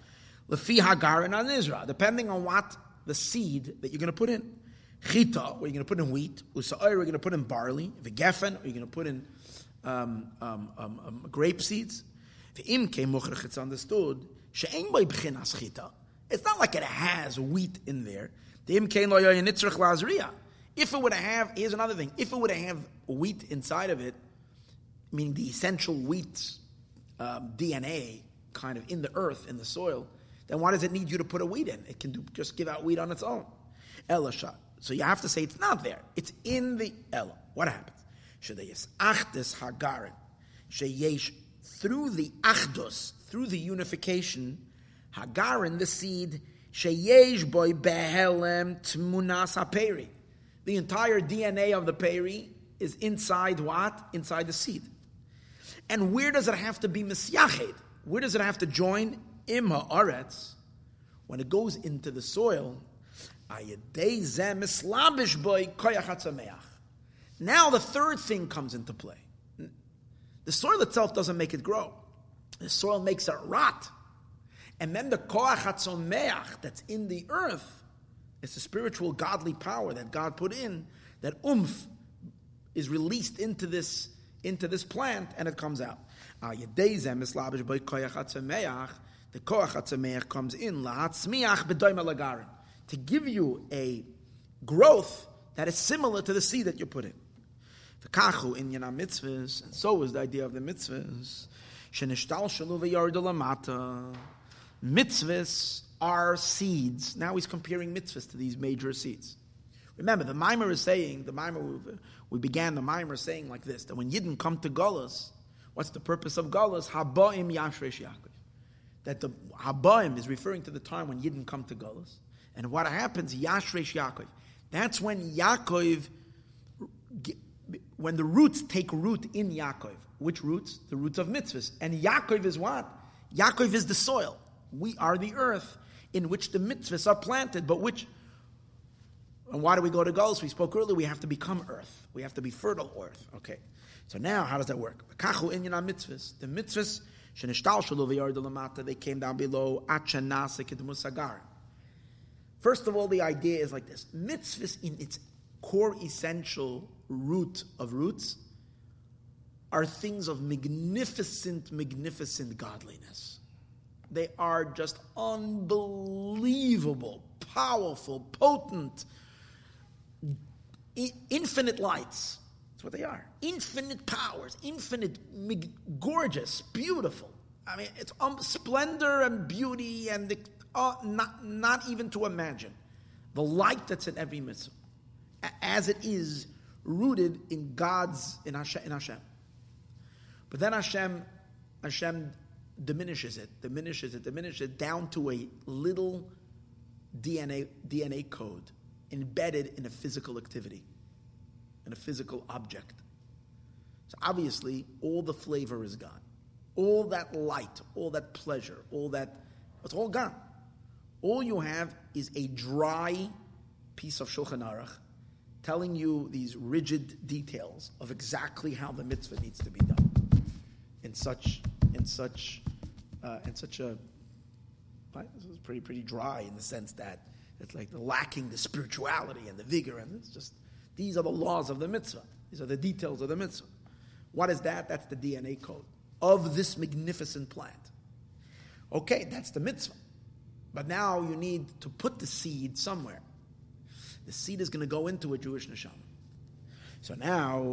Lefi hagarin on Israel, depending on what the seed that you're going to put in. Chita, where you're going to put in wheat. Usa'ir, we're going to put in barley. V'gefen, where you're going to put in um, um, um, um grape seeds. V'im kemuchrach, it's understood. She'en by b'chinas chita. It's not like it has wheat in there. If it would have, here's another thing. If it would have wheat inside of it, meaning the essential wheat um, DNA kind of in the earth, in the soil, then why does it need you to put a weed in? It can do, just give out weed on its own. Elisha. So you have to say it's not there. It's in the Ella. What happens? Shadayis achdus hagarin. Sheyesh through the achdus, through the unification, hagarin, the seed, sheyesh boy behelem tmunas aperi. The entire DNA of the peri is inside what? Inside the seed. And where does it have to be misyached? Where does it have to join? Imha aretz. When it goes into the soil, now the third thing comes into play. The soil itself doesn't make it grow. The soil makes it rot. And then the koach hatzomeach that's in the earth, it's the spiritual godly power that God put in, that umph is released into this, into this plant and it comes out. The koach hatzomeach comes in, lahatzmiach b'doima lagarin to give you a growth that is similar to the seed that you put in. The kachu in yana mitzvahs, and so is the idea of the mitzvahs. Shenishtal shalu v'yard Mitzvahs are seeds. Now he's comparing mitzvahs to these major seeds. Remember, the mimer is saying, the mimer, we began the mimer saying like this, that when Yidden come to Golas, what's the purpose of Golas? Habaim Yashresh Yaakov. That the Habaim is referring to the time when Yidden come to Golas. And what happens, Yashresh Yaakov. That's when Yaakov, when the roots take root in Yaakov. Which roots? The roots of mitzvahs. And Yaakov is what? Yaakov is the soil. We are the earth in which the mitzvahs are planted, but which and why do we go to Golas? We spoke earlier, we have to become earth. We have to be fertile earth. Okay. So now, how does that work? Kachu inyan mitzvahs. The mitzvahs, they came down below, First of all, the idea is like this mitzvahs, in its core essential root of roots, are things of magnificent, magnificent godliness. They are just unbelievable, powerful, potent, infinite lights. That's what they are. Infinite powers, infinite, gorgeous, beautiful. I mean, it's um, splendor and beauty and the uh, not, not even to imagine the light that's in every mitzvah, as it is rooted in God's, in Hashem. In Hashem. But then Hashem, Hashem diminishes it, diminishes it, diminishes it down to a little DNA, DNA code embedded in a physical activity, in a physical object. So obviously, all the flavor is gone. All that light, all that pleasure, all that, it's all gone. All you have is a dry piece of Shulchan Aruch telling you these rigid details of exactly how the mitzvah needs to be done in such in such uh, in such a this is pretty pretty dry in the sense that it's like lacking the spirituality and the vigor and it's just these are the laws of the mitzvah these are the details of the mitzvah what is that that's the DNA code of this magnificent plant okay that's the mitzvah but now you need to put the seed somewhere. The seed is going to go into a Jewish neshama. So now,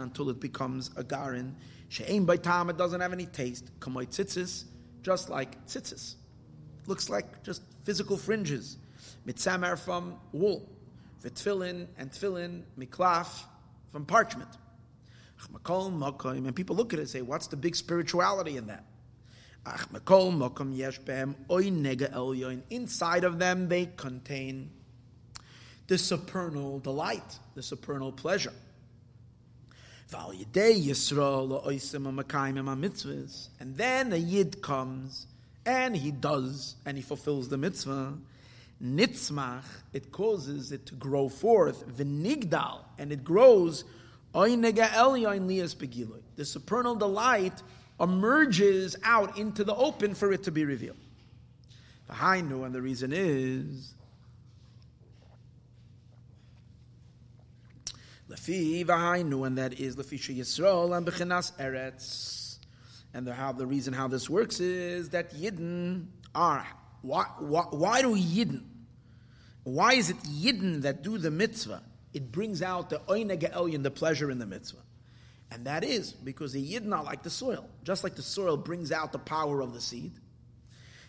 until it becomes a garin. She'ain by time it doesn't have any taste. Kamoy tzitzis, just like tzitzis. Looks like just physical fringes. Mitzamer from wool. V'tfilin and tfilin miklaf from parchment. And people look at it and say, what's the big spirituality in that? Inside of them, they contain the supernal delight, the supernal pleasure. And then a yid comes and he does and he fulfills the mitzvah. Nitzmach, it causes it to grow forth, v'nigdal, and it grows. The supernal delight emerges out into the open for it to be revealed. V'hainu, and the reason is Lefi v'hainu, and that is Lefi Yisrael and Bechinas Eretz. And the, how the reason how this works is that Yidden are why, why, why do Yidden? Why is it Yidden that do the mitzvah? It brings out the oineg elyon, the pleasure in the mitzvah. And that is because the Yidden are like the soil. Just like the soil brings out the power of the seed.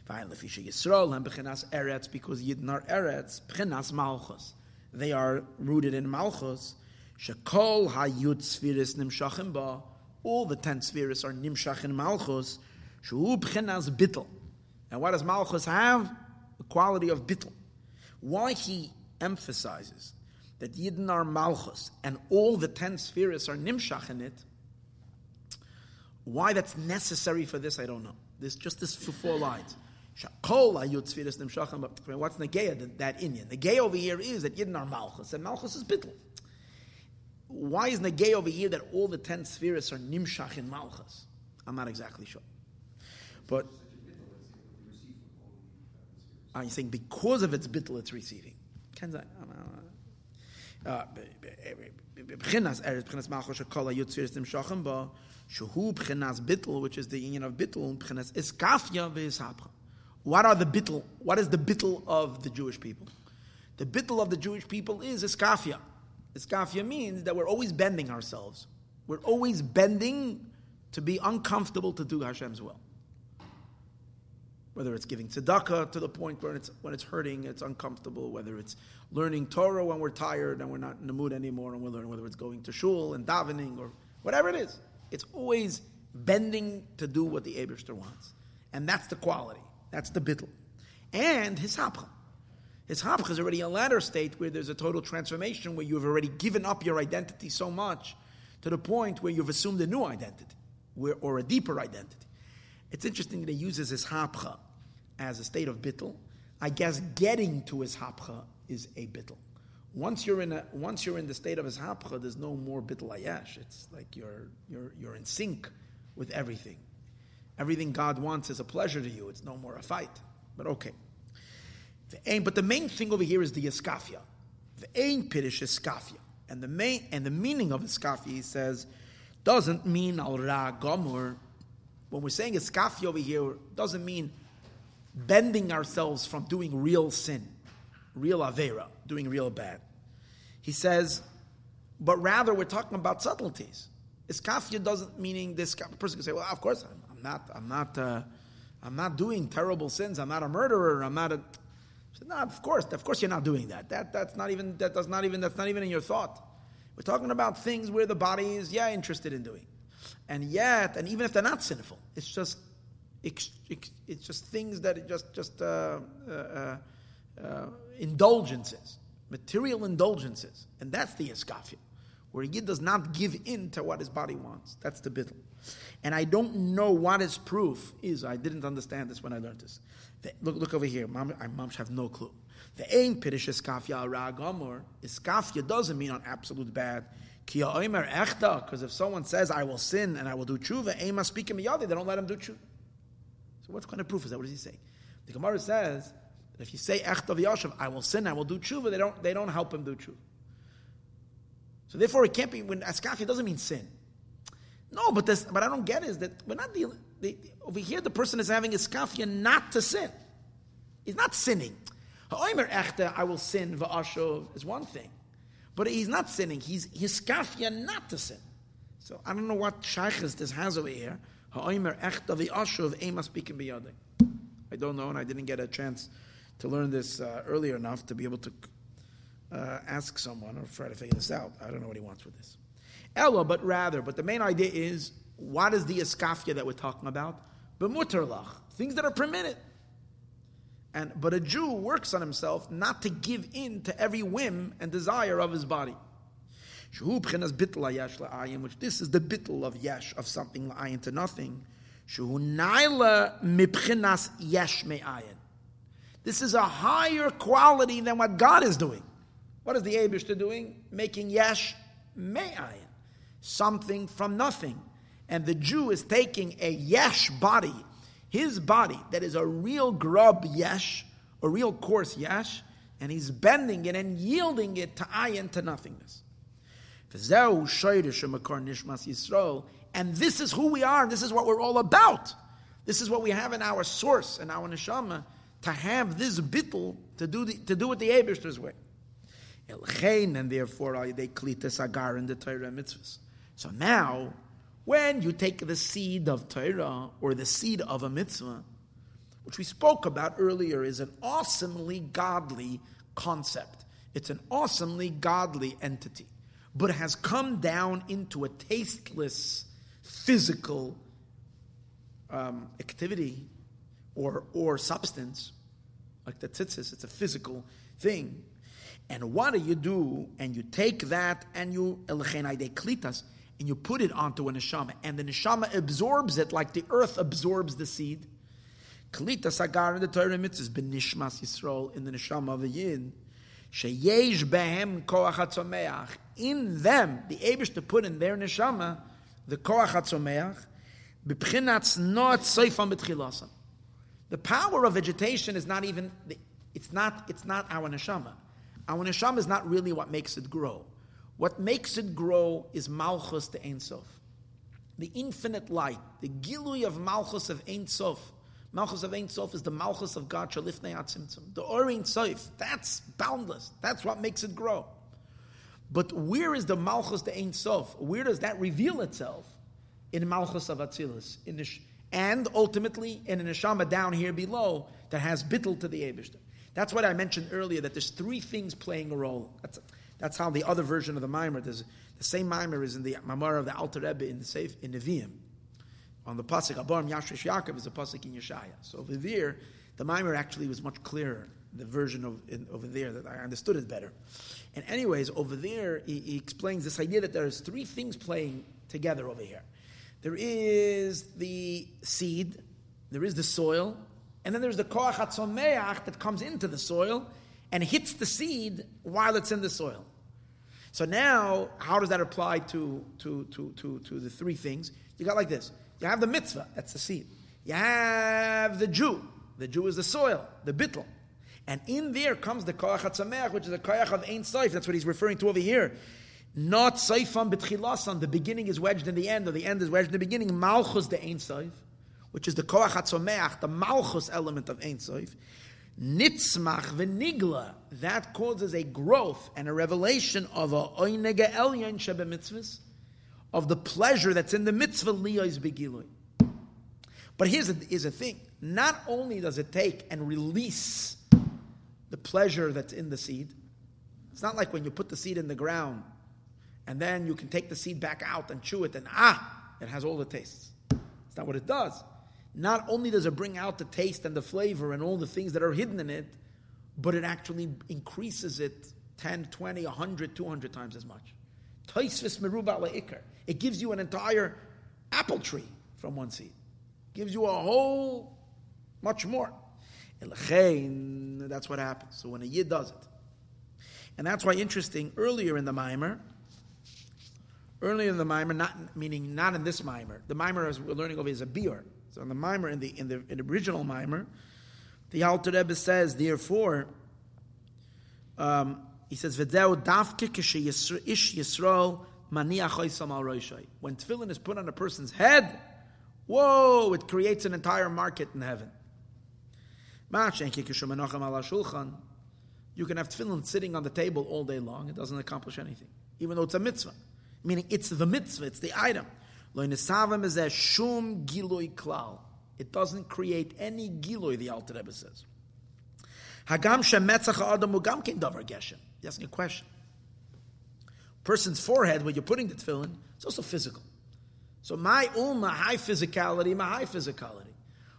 Eretz, because Yidden are Eretz, Pchenas Malchus. They are rooted in Malchus. Shekol hayut spheres nimshachim ba. All the ten spheres are nimshach in Malchus. Shu Pchenas Bittel. And what does Malchus have? The quality of Bittel. Why he emphasizes that Yidden are Malchus and all the ten spheres are Nimshach in it, why that's necessary for this, I don't know. There's just this four lines. What's Negeya, that, that inyan? Negeya over here is that Yidden are Malchus, and Malchus is Bittel. Why is Negeya over here that all the ten spheres are Nimshach in Malchus? I'm not exactly sure. But are you saying because of its bittul it's receiving? Which is the union of. What are the bittul? What is the bittul of the Jewish people? The bittul of the Jewish people is iskafya. Iskafya means that we're always bending ourselves. We're always bending to be uncomfortable to do Hashem's will whether it's giving tzedakah to the point where it's, when it's hurting, it's uncomfortable, whether it's learning Torah when we're tired and we're not in the mood anymore and we're learning, whether it's going to shul and davening or whatever it is. It's always bending to do what the Abishter wants. And that's the quality. That's the bittel. And his hapcha. His hapcha is already a latter state where there's a total transformation where you've already given up your identity so much to the point where you've assumed a new identity or a deeper identity. It's interesting that he uses his hapcha as a state of bittel. I guess getting to his hapcha is a bittel. Once you're in a, once you're in the state of his hapcha, there's no more bittel ayash. It's like you're you're you're in sync with everything. Everything God wants is a pleasure to you. It's no more a fight. But okay. The aim, but the main thing over here is the iskafia. The aim pirish iskafia. And the main and the meaning of iskafia, he says, doesn't mean al ra gomor. When we're saying iskafia over here, doesn't mean bending ourselves from doing real sin, real avera, doing real bad. He says, but rather we're talking about subtleties. Iskafia doesn't meaning this person can say, well, of course I'm, I'm not, I'm not, uh, I'm not doing terrible sins. I'm not a murderer. I'm not a. Said, no, of course, of course you're not doing that. That that's not even that does not even that's not even in your thought. We're talking about things where the body is yeah interested in doing, and yet, and even if they're not sinful, it's just it's just things that just just uh, uh, uh, uh, indulgences, material indulgences, and that's the iskafia, where he does not give in to what his body wants. That's the bittul. And I don't know what his proof is. I didn't understand this when I learned this. The, look, look over here. Mom, I mom have no clue. The ain pirish iskafia ragomor. Iskafia doesn't mean on absolute bad. Because if someone says, I will sin and I will do tshuva, aim speaking miyadi, they don't let him do tshuva. So what kind of proof is that? What is he saying? The Gemara says that if you say Echtav Yashav, I will sin, I will do tshuva, they don't, they don't help him do tshuva. So therefore, it can't be, when Askafia doesn't mean sin. No, but this, but I don't get is that we're not dealing, they, over here the person is having Askafia not to sin. He's not sinning. Ha'omer Echta, I will sin, Va'ashav, is one thing. But he's not sinning. He's Hiskafia not to sin. So I don't know what shaykhs this has over here. I don't know, and I didn't get a chance to learn this uh, earlier enough to be able to uh, ask someone or try to figure this out. I don't know what he wants with this. Ella, but rather, but the main idea is what is the iskafia that we're talking about? B'muterlach, things that are permitted. And, but a Jew works on himself not to give in to every whim and desire of his body. Which this is the bittel of yesh, of something la'ayin to nothing. yesh me'ayin. This is a higher quality than what God is doing. What is the Abishta doing? Making yesh me'ayin, something from nothing. And the Jew is taking a yesh body, his body, that is a real grub yesh, a real coarse yesh, and he's bending it and yielding it to ayin, to nothingness. And this is who we are, this is what we're all about. This is what we have in our source and our neshama, to have this bittul, to do, the, to do it the Abishter's way. Elchein, And therefore, they klita sagar in the Torah mitzvahs. So now, when you take the seed of Torah or the seed of a mitzvah, which we spoke about earlier, is an awesomely godly concept. It's an awesomely godly entity, but has come down into a tasteless, physical um, activity or, or substance, like the tzitzis, it's a physical thing. And what do you do? And you take that and you, and you put it onto a neshama, and the neshama absorbs it like the earth absorbs the seed. Klita sagar in the Torah mitzvahs benishmas Yisrael in the neshama of the yid. Sheyesh behem koach hatzomeach. In them, the Abishter put in their neshama the koach hatzomeach. B'pchinatz not seifam b'tchilasam. The power of vegetation is not even. It's not. It's not our neshama. Our neshama is not really what makes it grow. What makes it grow is Malchus to Ein Sof. The infinite light, the Gilui of Malchus of Ein Sof. Malchus of Ein Sof is the Malchus of God, Shalifnei Atzimtzum. The Ohr Ein Sof, that's boundless. That's what makes it grow. But where is the Malchus to Ein Sof? Where does that reveal itself? In Malchus of Atzilus. In the, and ultimately in an neshama down here below that has bittel to the Abishter. That's what I mentioned earlier, that there's three things playing a role. That's, that's how the other version of the Maimer, the same Maimer is in the Mamar of the Alter Rebbe in the Seif, in Nevi'im. On the Pasuk, Habaim Yashresh Yaakov is a Pasuk in Yeshaya. So over there, the Maimer actually was much clearer, the version of in, over there that I understood it better. And anyways, over there, he, he explains this idea that there's three things playing together over here. There is the seed, there is the soil, and then there's the koach hatzomeach that comes into the soil, and hits the seed while it's in the soil. So now, how does that apply to, to, to, to, to the three things? You got like this. You have the mitzvah, that's the seed. You have the Jew. The Jew is the soil, the bittel. And in there comes the koach hatzameach, which is the koach of Ein Saif. That's what he's referring to over here. Not Saifam b'tchilasan. The beginning is wedged in the end, or the end is wedged in the beginning. Malchus the Ein Saif, which is the koach hatzameach, the Malchus element of Ein Saif nitzmach v'nigla, that causes a growth and a revelation of a oinega elyon shebe mitzvahs, of the pleasure that's in the mitzvah liyos begilui. But here's a, here's a thing. Not only does it take and release the pleasure that's in the seed, it's not like when you put the seed in the ground and then you can take the seed back out and chew it and ah, it has all the tastes. It's not what it does not only does it bring out the taste and the flavor and all the things that are hidden in it, but it actually increases it 10, 20, 100, 200 times as much. It gives you an entire apple tree from one seed. Gives you a whole much more. That's what happens. So when a yid does it. And that's why interesting, earlier in the mimer, earlier in the mimer, not meaning not in this mimer, the mimer as we're learning over is a beer. So in the mimer, in the in the, in the original mimer, the Alter Rebbe says, therefore, um, he says, "V'deu dafke ish Yisrael maniach al roishai." When tefillin is put on a person's head, whoa! It creates an entire market in heaven. You can have tefillin sitting on the table all day long; it doesn't accomplish anything, even though it's a mitzvah. Meaning, it's the mitzvah; it's the item. shum giloy klal. It doesn't create any giloi, the Alter Rebbe says. Hagam shemetzach adam ugam davar geshem. He's asking a question. person's forehead where you're putting the tefillin, it's also physical. So my umma, high physicality, my high physicality.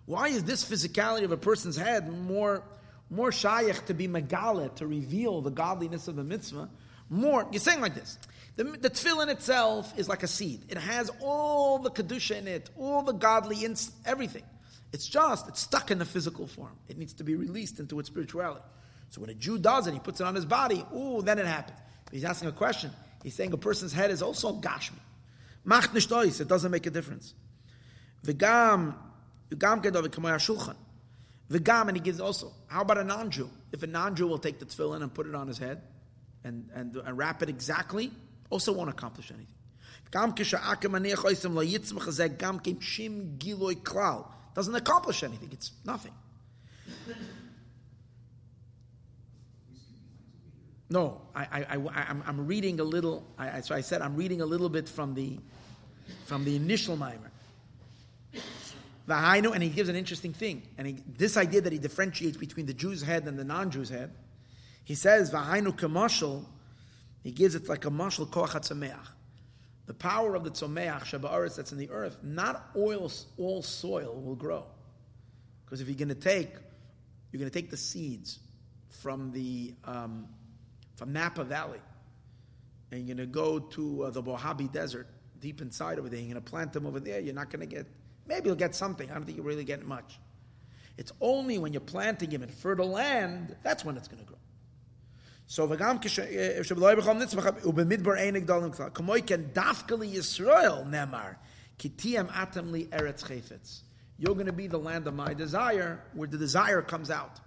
Why is this physicality of a person's head more, more shayach to be megalit, to reveal the godliness of the mitzvah? More, you're saying like this. The, the tefillin itself is like a seed. It has all the kedusha in it, all the godly, ins- everything. It's just, it's stuck in the physical form. It needs to be released into its spirituality. So when a Jew does it, he puts it on his body, ooh, then it happens. He's asking a question. He's saying a person's head is also gashmi. Macht nicht it doesn't make a difference. V'gam, v'gam kedov v'kamoy shulchan. V'gam, and he gives also, how about a non-Jew? If a non-Jew will take the tefillin and put it on his head and, and, and wrap it exactly, also won't accomplish anything. Doesn't accomplish anything. It's nothing. No, I, I, I, am reading a little. I, so I said I'm reading a little bit from the, from the initial mimer. Vahainu, and he gives an interesting thing. And he, this idea that he differentiates between the Jew's head and the non-Jew's head, he says Vahainu kamashal. He gives it like a mashal koach hatzameach. The power of the tzomeach shaba'aretz that's in the earth. Not oil, all soil will grow, because if you're going to take, you're going to take the seeds from the um, from Napa Valley, and you're going to go to uh, the Mojave Desert, deep inside over there, you're going to plant them over there, you're not going to get, maybe you'll get something. I don't think you're really getting much. It's only when you're planting them in fertile land, that's when it's going to grow. So eretz chayfetz. You're going to be the land of my desire, where the desire comes out.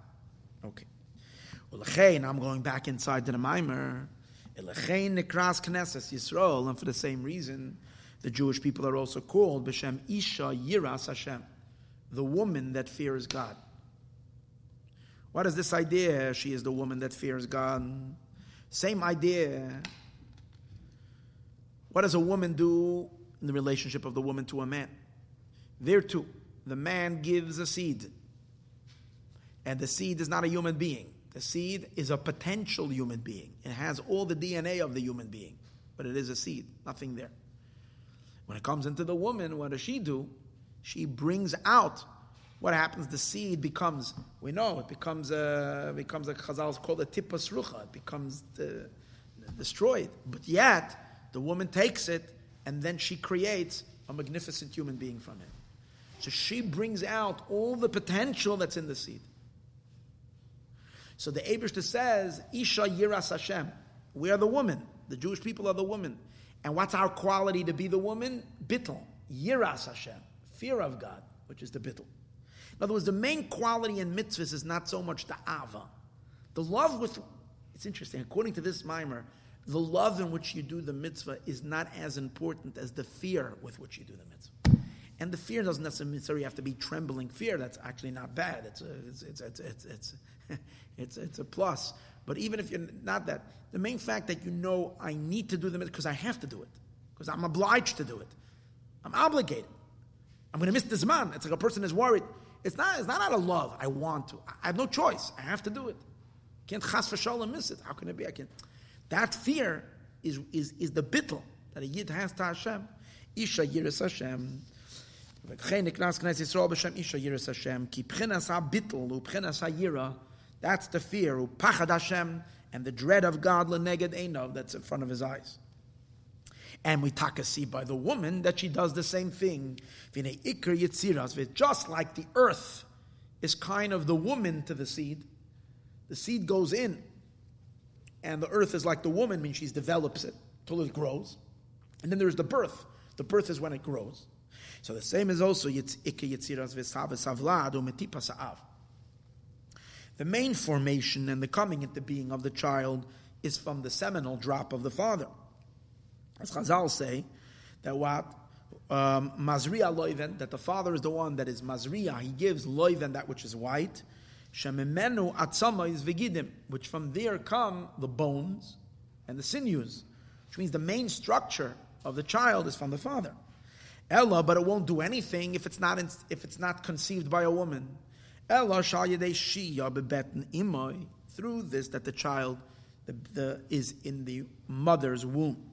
Okay. Ulechein, I'm going back inside to the Maimer. Ulechein nekras knesses Yisrael, and for the same reason, the Jewish people are also called b'shem Isha Yiras Hashem, the woman that fears God. What is this idea? She is the woman that fears God. Same idea. What does a woman do in the relationship of the woman to a man? There too, the man gives a seed, and the seed is not a human being. The seed is a potential human being. It has all the DNA of the human being, but it is a seed, nothing there. When it comes into the woman, what does she do? She brings out what happens. The seed becomes, we know, it becomes a, becomes a Chazal called a tipas rucha. It becomes the, destroyed. But yet, the woman takes it and then she creates a magnificent human being from it. So she brings out all the potential that's in the seed. So the Abishta says, Isha Yiras Hashem. We are the woman. The Jewish people are the woman. And what's our quality to be the woman? Bittel. Yiras Hashem. Fear of God, which is the bittel. In other words, the main quality in mitzvahs is not so much the ava. The love with, it's interesting, according to this mimer, the love in which you do the mitzvah is not as important as the fear with which you do the mitzvah. And the fear doesn't necessarily have to be trembling fear. That's actually not bad. It's a, it's, it's, it's, it's, it's, it's, it's a plus. But even if you're not that, the main fact that you know I need to do the mitzvah because I have to do it, because I'm obliged to do it, I'm obligated. I'm going to miss this man. It's like a person is worried. It's not, it's not out of love. I want to. I have no choice. I have to do it. Can't chas v'shalom miss it. How can it be? I can. That fear is, is, is the bittel that a yid has to Hashem. Isha yiris Hashem. וכן נכנס כנסת ישראל בשם איש הירס השם, כי בחינס הביטל ובחינס הירא that's the fear, upachad Hashem, and the dread of God, leneged einov, that's in front of his eyes. And we taka see by the woman that she does the same thing. Just like the earth is kind of the woman to the seed, the seed goes in, and the earth is like the woman, means she develops it till it grows. And then there's the birth. The birth is when it grows. So the same is also Ikka Yitziras Savlad Umetipa Sa'av. The main formation and the coming into being of the child is from the seminal drop of the father. As Chazal say, that what um, loiven, that the father is the one that is Mazriya, he gives loiven that which is white. Shemimenu atzama is vigidim, which from there come the bones and the sinews, which means the main structure of the child is from the father. Ella, but it won't do anything if it's not in, if it's not conceived by a woman. Through this, that the child the, the, is in the mother's womb.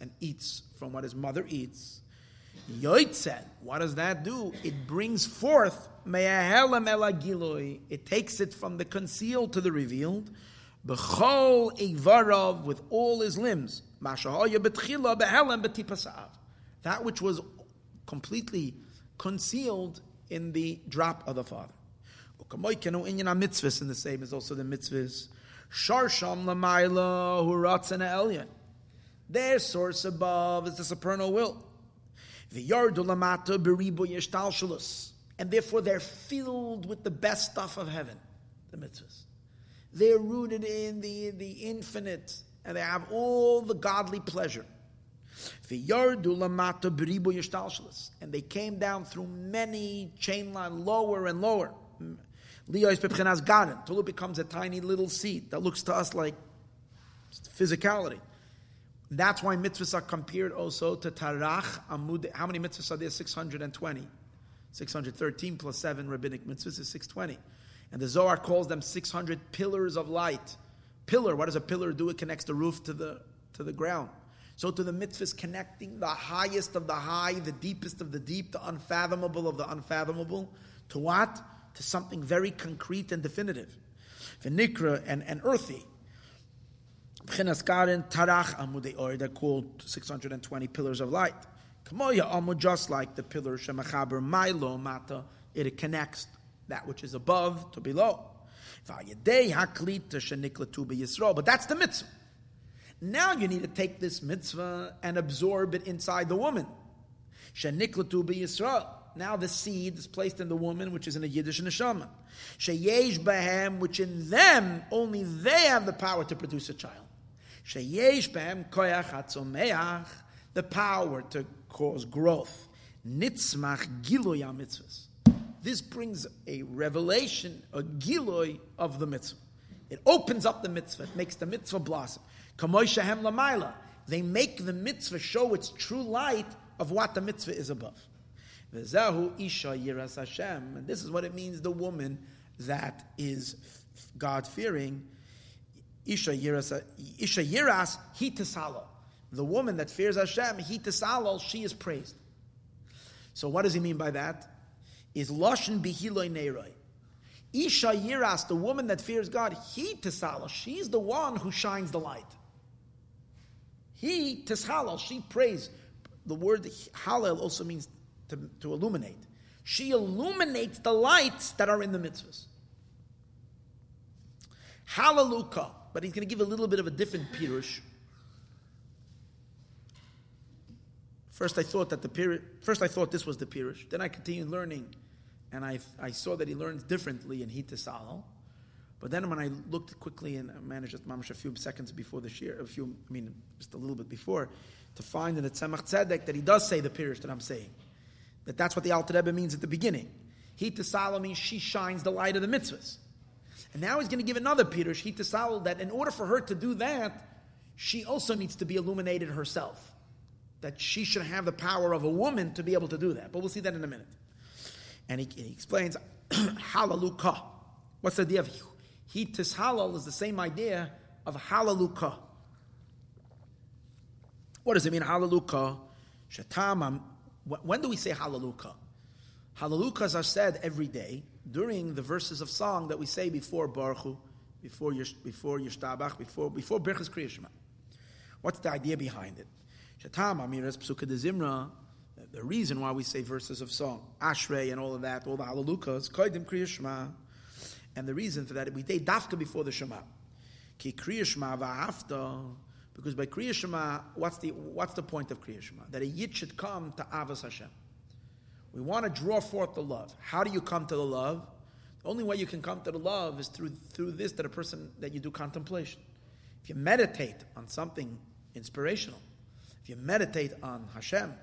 and eats from what his mother eats. Yoitzet, what does that do? It brings forth it takes it from the concealed to the revealed. B'chol Eivarov with all his limbs. That which was completely concealed in the drop of the Father. In the same is also the mitzvahs. Sharsham Lamaila Huratzana Elyon. Their source above is the supernal will. The Yardu Beribu Yeshtalshalus. And therefore they're filled with the best stuff of heaven, the mitzvahs. They're rooted in the, the infinite, and they have all the godly pleasure. And they came down through many chain line, lower and lower. leo Garden, till it becomes a tiny little seed that looks to us like physicality. That's why mitzvahs are compared also to Tarach Amud. How many mitzvahs are there? 620. 613 plus 7 rabbinic mitzvahs is 620. And the Zohar calls them 600 pillars of light. Pillar, what does a pillar do? It connects the roof to the, to the ground. So to the mitzvahs connecting the highest of the high, the deepest of the deep, the unfathomable of the unfathomable, to what? To something very concrete and definitive. V'nikra and, and earthy. B'chinas Tarach Amudei Or, they're called 620 pillars of light. Kamoya Amud, just like the pillar Shemachaber Milo Mata, it connects that which is above to below. But that's the mitzvah. Now you need to take this mitzvah and absorb it inside the woman. Now the seed is placed in the woman, which is in a Yiddish neshama. Sheyesh behem, which in them only they have the power to produce a child. Sheyesh behem koyach hatzomeach, the power to cause growth. Nitzmach giloya mitzvahs. This brings a revelation, a giloy of the mitzvah. It opens up the mitzvah. It makes the mitzvah blossom. Kamoishahem lamaila. They make the mitzvah show its true light of what the mitzvah is above. V'zahu isha yiras Hashem. And this is what it means, the woman that is God-fearing. Isha yiras, isha yiras he hitasalo. The woman that fears Hashem, he hitasalo, she is praised. So what does he mean by that? Is lashon bihiloi neiroi. Isha yiras, the woman that fears God, he tisala. She's the one who shines the light. He tishalal, she prays. The word halal also means to, to illuminate. She illuminates the lights that are in the mitzvahs. Hallelujah. But he's going to give a little bit of a different pirush. First, I thought that the. First, I thought this was the pirush. Then I continued learning, and I, I saw that he learns differently in Hitasalo. But then when I looked quickly and managed just a few seconds before the shiur, a few, I mean, just a little bit before, to find in the Tzemach Tzedek that he does say the pirush that I'm saying. That that's what the Alter Rebbe means at the beginning. He to means she shines the light of the mitzvahs. And now he's going to give another pirush, he to that in order for her to do that, she also needs to be illuminated herself. That she should have the power of a woman to be able to do that. But we'll see that in a minute. And he, he explains, halaluka. What's the idea of he halal is the same idea of halaluka. What does it mean, halaluka? Shatamam. When do we say halaluka? Halalukas are said every day during the verses of song that we say before Baruch before before Yishtabach, before before Berchas Kriyashma. What's the idea behind it? Shatam Amiras Psuka Zimra. The reason why we say verses of song, Ashrei and all of that, all the halalukas, Koidim Kriyashma. And the reason for that, we say dafka before the Shema. Ki Kriya Shema va'afta. Because by Kriya Shema, what's the, what's the point of Kriya Shema? That a Yid should come to Avas Hashem. We want to draw forth the love. How do you come to the love? The only way you can come to the love is through, through this, that a person, that you do contemplation. If you meditate on something inspirational, if you meditate on Hashem,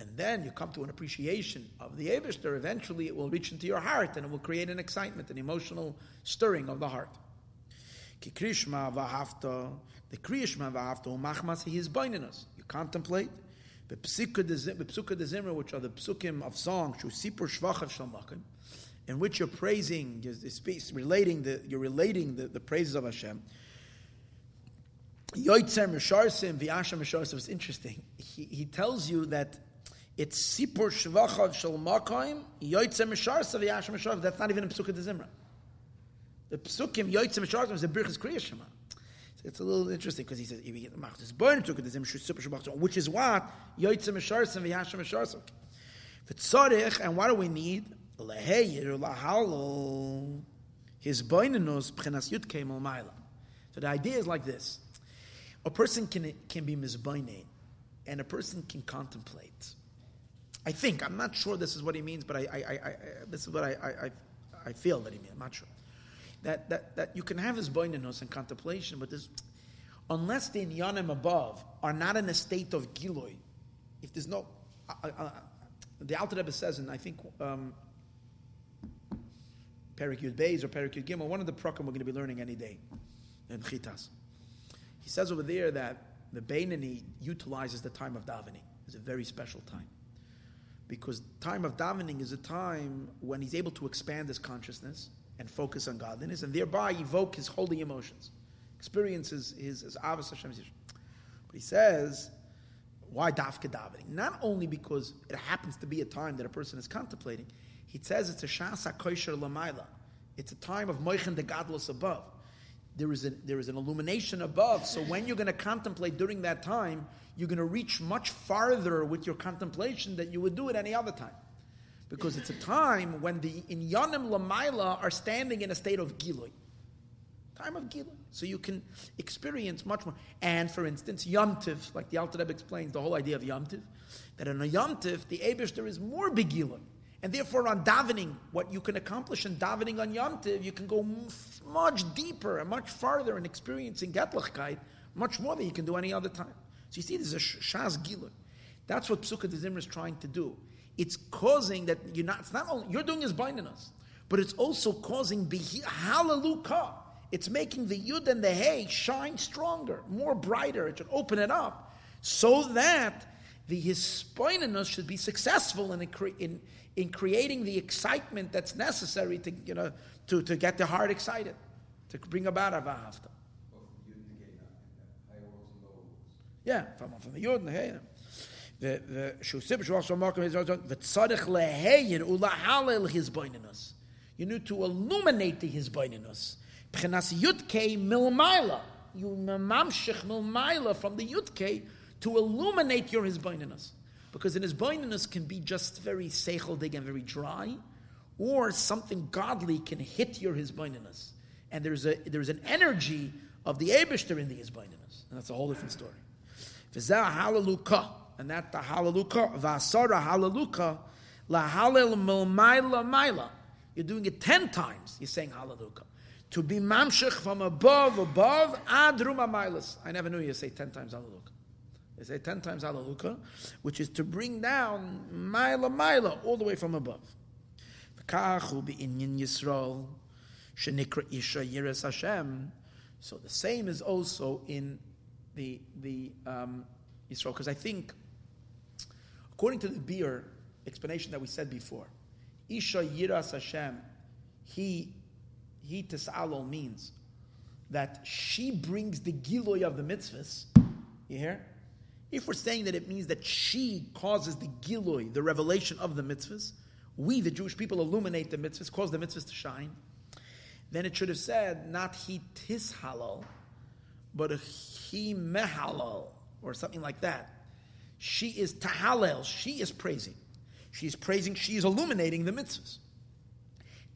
and then you come to an appreciation of the Abishter, eventually it will reach into your heart and it will create an excitement, an emotional stirring of the heart. The krishma v'hafta, machmas, he is binding us. You contemplate, the psuka de zimra, which are the psukim of song, shusipur shvachav in which you're praising, you're relating the, you're relating the, the praises of Hashem. Yoitzer Misharsim, Vyasha Misharsim is interesting. He, he tells you that it's Sipur Shvachav Shal Makayim, Yoitzer Misharsim, Vyasha Misharsim. That's not even a Pesukah de Zimra. The Pesukim, Yoitzer Misharsim, is a Birchas Kriya Shema. It's a little interesting because he says, Machtis Burn Pesukah de Zimra, which is what? Yoitzer Misharsim, Vyasha Misharsim. V'tzorich, and what do we need? Leheyir, Lahalol, his boinenus, Pchenas Yud Kemal Maila. So the idea is like this. A person can, can be mizbaine, and a person can contemplate. I think, I'm not sure this is what he means, but I, I, I, I this is what I, I, feel that he means, I'm not sure. That, that, that you can have his boinenus and contemplation, but there's, unless the inyanim above are not in a state of giloy, if there's no, uh, uh, the Alter Rebbe says, and I think um, Perik Yud Beis or Perik Yud Gimel, one of the program we're going to be learning any day in Chitas. He says over there that the Beinani utilizes the time of davening. It's a very special time. Because time of davening is a time when he's able to expand his consciousness and focus on godliness and thereby evoke his holy emotions, experiences his, his Avos Hashem. But he says, why dafka davening? Not only because it happens to be a time that a person is contemplating, he says it's a shasa koisher lamaila. It's a time of moichen de gadlos above. There is, a, there is an illumination above. So when you're going to contemplate during that time, you're going to reach much farther with your contemplation than you would do at any other time. Because it's a time when the inyanim lamaila are standing in a state of gilui. Time of gilui. So you can experience much more. And for instance, Yom Tiv, like the Alter Rebbe explains the whole idea of Yom Tiv, that in a Yom Tiv, the Abishter is more begilun. And therefore, on davening, what you can accomplish in davening on Yom Tiv, you can go much deeper and much farther in experiencing Getlichkeit, much more than you can do any other time. So you see, there's a Shaz Gilun. That's what Psukkah Zimra is trying to do. It's causing that you're not, it's not only, you're doing is binding us, but it's also causing hallelujah. It's making the Yud and the Hey shine stronger, more brighter. It should open it up so that the Hispoinus should be successful in, in, in creating the excitement that's necessary to, you know, to, to get the heart excited, to bring about a vahavta. Yeah, from, from the Yud and the Hey. The the shusib shvach shamakim is the tzadich leheyin ulahalel his baininus. You need to illuminate the his baininus. Pchenas yudke milmaila. You mamshich milmaila from the yudke to illuminate your his. Because in his baininus can be just very seicheldig and very dry, or something godly can hit your his baininus. And there's a there's an energy of the Abishter in the his baininus. And that's a whole different story. And that the halaluka, v'asara halaluka, la halal milmaila maila. You're doing it ten times. You're saying halaluka. To be mamshech from above, above, adruma milas. I never knew you say ten times halaluka. They say ten times halaluka, which is to bring down mila mila all the way from above. So the same is also in the the um, Yisrael, because I think, according to the biur explanation that we said before, isha yiras Hashem, he he tis'alol means that she brings the giloy of the mitzvahs. You hear? If we're saying that it means that she causes the gilui, the revelation of the mitzvahs, we, the Jewish people, illuminate the mitzvahs, cause the mitzvahs to shine, then it should have said, not he tis halal, but he mehalal, or something like that. She is tahalel, she is praising. She is praising, she is illuminating the mitzvahs.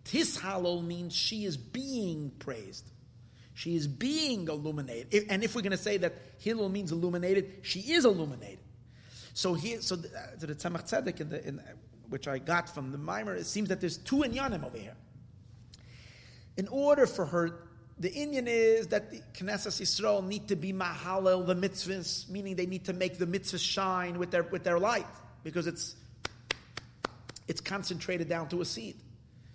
Tis halal means she is being praised. She is being illuminated. And if we're going to say that Hillel means illuminated, she is illuminated. So here, so the, uh, the Tzemach Tzedek, in the, in, which I got from the Mimer, it seems that there's two inyanim over here. In order for her, the inyan is that the Knesset Yisrael need to be mahalel the mitzvahs, meaning they need to make the mitzvahs shine with their with their light because it's it's concentrated down to a seed.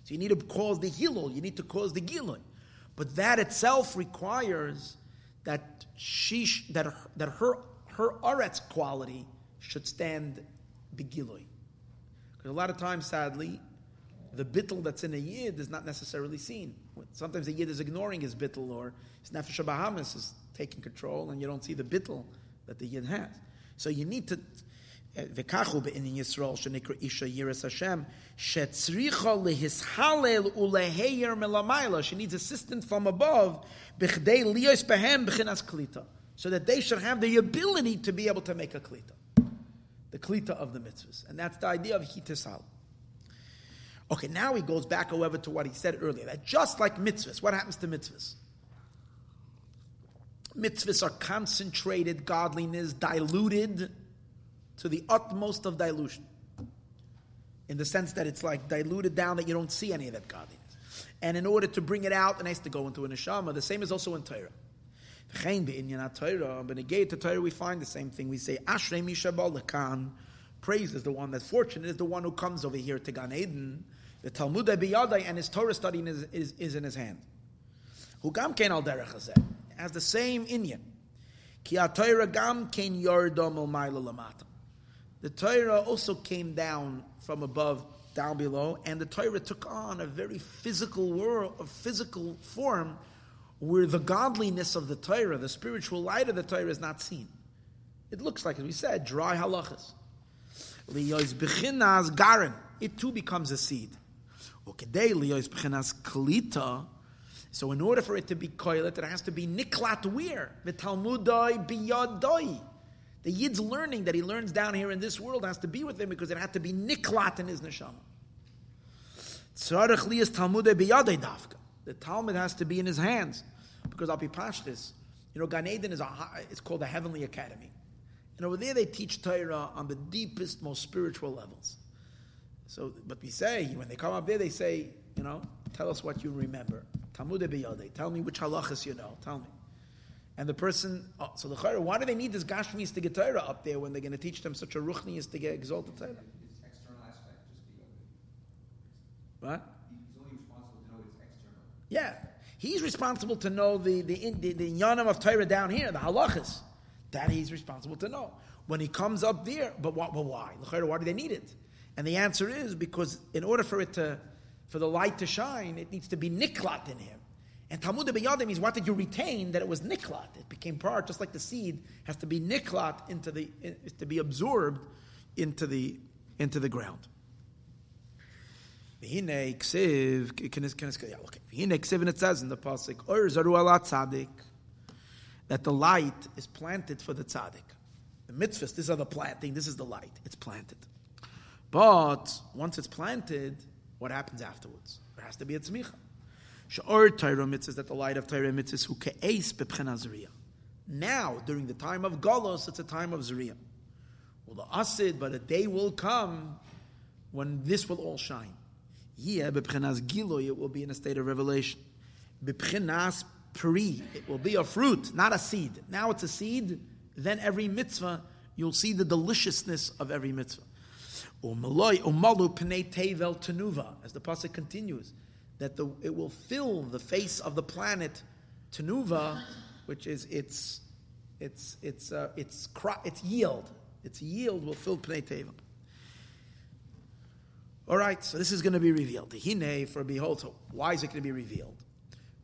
So you need to cause the hilul, you need to cause the gilun. But that itself requires that she that her, that her her aretz quality should stand begilui. Because a lot of times, sadly, the bittel that's in a yid is not necessarily seen. Sometimes a yid is ignoring his bittel, or his nefesh Bahamas is taking control, and you don't see the bittel that the yid has. So you need to. וכך בעניין ישראל שנקרא אישה ירס השם, שצריכה להסהלל ולהייר מלמעלה, she needs assistance from above, בכדי להיות בהם בחינת קליטה, so that they should have the ability to be able to make a klita, the klita of the mitzvahs. And that's the idea of hitisal. Okay, now he goes back, however, to what he said earlier, that just like mitzvahs, what happens to mitzvahs? Mitzvahs are concentrated godliness, diluted, to the utmost of dilution. In the sense that it's like diluted down that you don't see any of that godliness. And in order to bring it out, it has to go into a neshama. The same is also in Torah. To Torah, we find the same thing. We say, Ashrei Mishabalakan. Praise is the one that's fortunate, is the one who comes over here to Gan Eden. The Talmud Biyadai and his Torah studying is, is, is in his hand. Hugam Ken al Derech has the same inyan. Ki Torah gam ken yordom lamata. The Torah also came down from above, down below, and the Torah took on a very physical world, a physical form, where the godliness of the Torah, the spiritual light of the Torah, is not seen. It looks like, as we said, dry halachas. It too becomes a seed. Khalita. So in order for it to be koilet, it has to be niklat where? V'talmudai biyadai. The Yid's learning that he learns down here in this world has to be with him because it had to be niklat in his neshama. The Talmud has to be in his hands because I'll be pashtis. You know, Gan Eden is a, it's called a heavenly academy. And over there they teach Torah on the deepest, most spiritual levels. So, but we say, when they come up there, they say, you know, tell us what you remember. Talmud biyadei. Tell me which halachas you know. Tell me. And the person, oh, so the Chayra, why do they need this Gashmis to get Torah up there when they're going to teach them such a Ruchnias to get exalted Torah? It's external aspect, just What? He's only responsible to know it's external. Yeah. He's responsible to know the, the, the, the Yanam of Torah down here, the halachas. That he's responsible to know. When he comes up there, but, what, but why? Why do they need it? And the answer is because in order for it to, for the light to shine, it needs to be niklat in him. And Talmud Beyadim means what did you retain that it was niklat? It became part, just like the seed has to be niklat into the to be absorbed into the into the ground. Vihne ksiv, can it say, and it says in the pasuk, Or zaru ala tzadik, that the light is planted for the tzaddik. The mitzvahs, these are the planting, this is the light. It's planted. But once it's planted, what happens afterwards? There has to be a tzmicha. Sha'or Torah mitzvahs, that the light of Torah mitzvahs, who ke'es bepchena zriya. Now, during the time of Golos, it's a time of Zriya. Well, the Asid, but a day will come when this will all shine. Yeah, bepchenas giloy, it will be in a state of revelation. Bepchenas pri, it will be a fruit, not a seed. Now it's a seed, then every mitzvah, you'll see the deliciousness of every mitzvah. Umalu pnei tevel tenuva, as the pasuk continues that the, it will fill the face of the planet tenuva, which is its its its uh, its cro- its yield. Its yield will fill pnei teva. All right, so this is going to be revealed. The hine for behold. So why is it going to be revealed?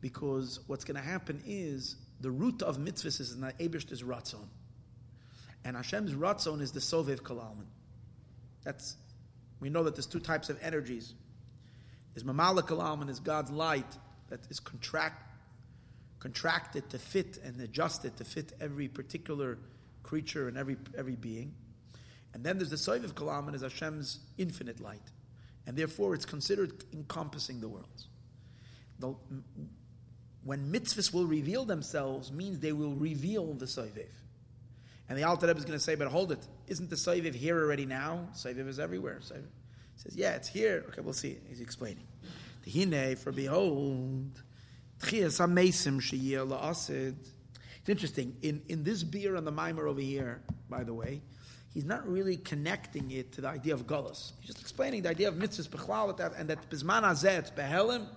Because what's going to happen is the root of mitzvahs is in the Abish's ratzon, and Hashem's ratzon is the sovev kalalman. That's we know that there's two types of energies is Mamalik Alam is God's light that is contract, contracted to fit and adjusted to fit every particular creature and every, every being. And then there's the Soiv of Kalam is Hashem's infinite light. And therefore it's considered encompassing the worlds. The, when mitzvahs will reveal themselves means they will reveal the Soiviv. And the Alter Rebbe is going to say, but hold it, isn't the Soiviv here already now? Soiviv is everywhere. Soiviv says, yeah, it's here. Okay, we'll see. He's explaining. Hine, for behold, it's interesting. In, in this biur on the mimer over here, by the way, he's not really connecting it to the idea of gullus. He's just explaining the idea of mitzvahs bechlal and that bisman azeh behelim.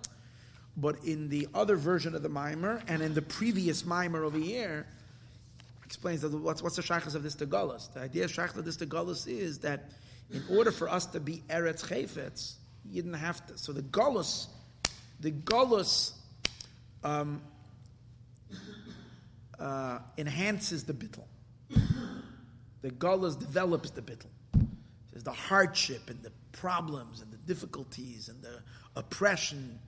But in the other version of the mimer and in the previous mimer over here, explains that what's, what's the shaykhs of this to gullus. The idea of shaykhs of this to gullus is that in order for us to be Eretz Chayfetz, You didn't have to. So the Golus, the Golus um, uh, enhances the bittel. The Golus develops the bittel. There's the hardship and the problems and the difficulties and the oppression.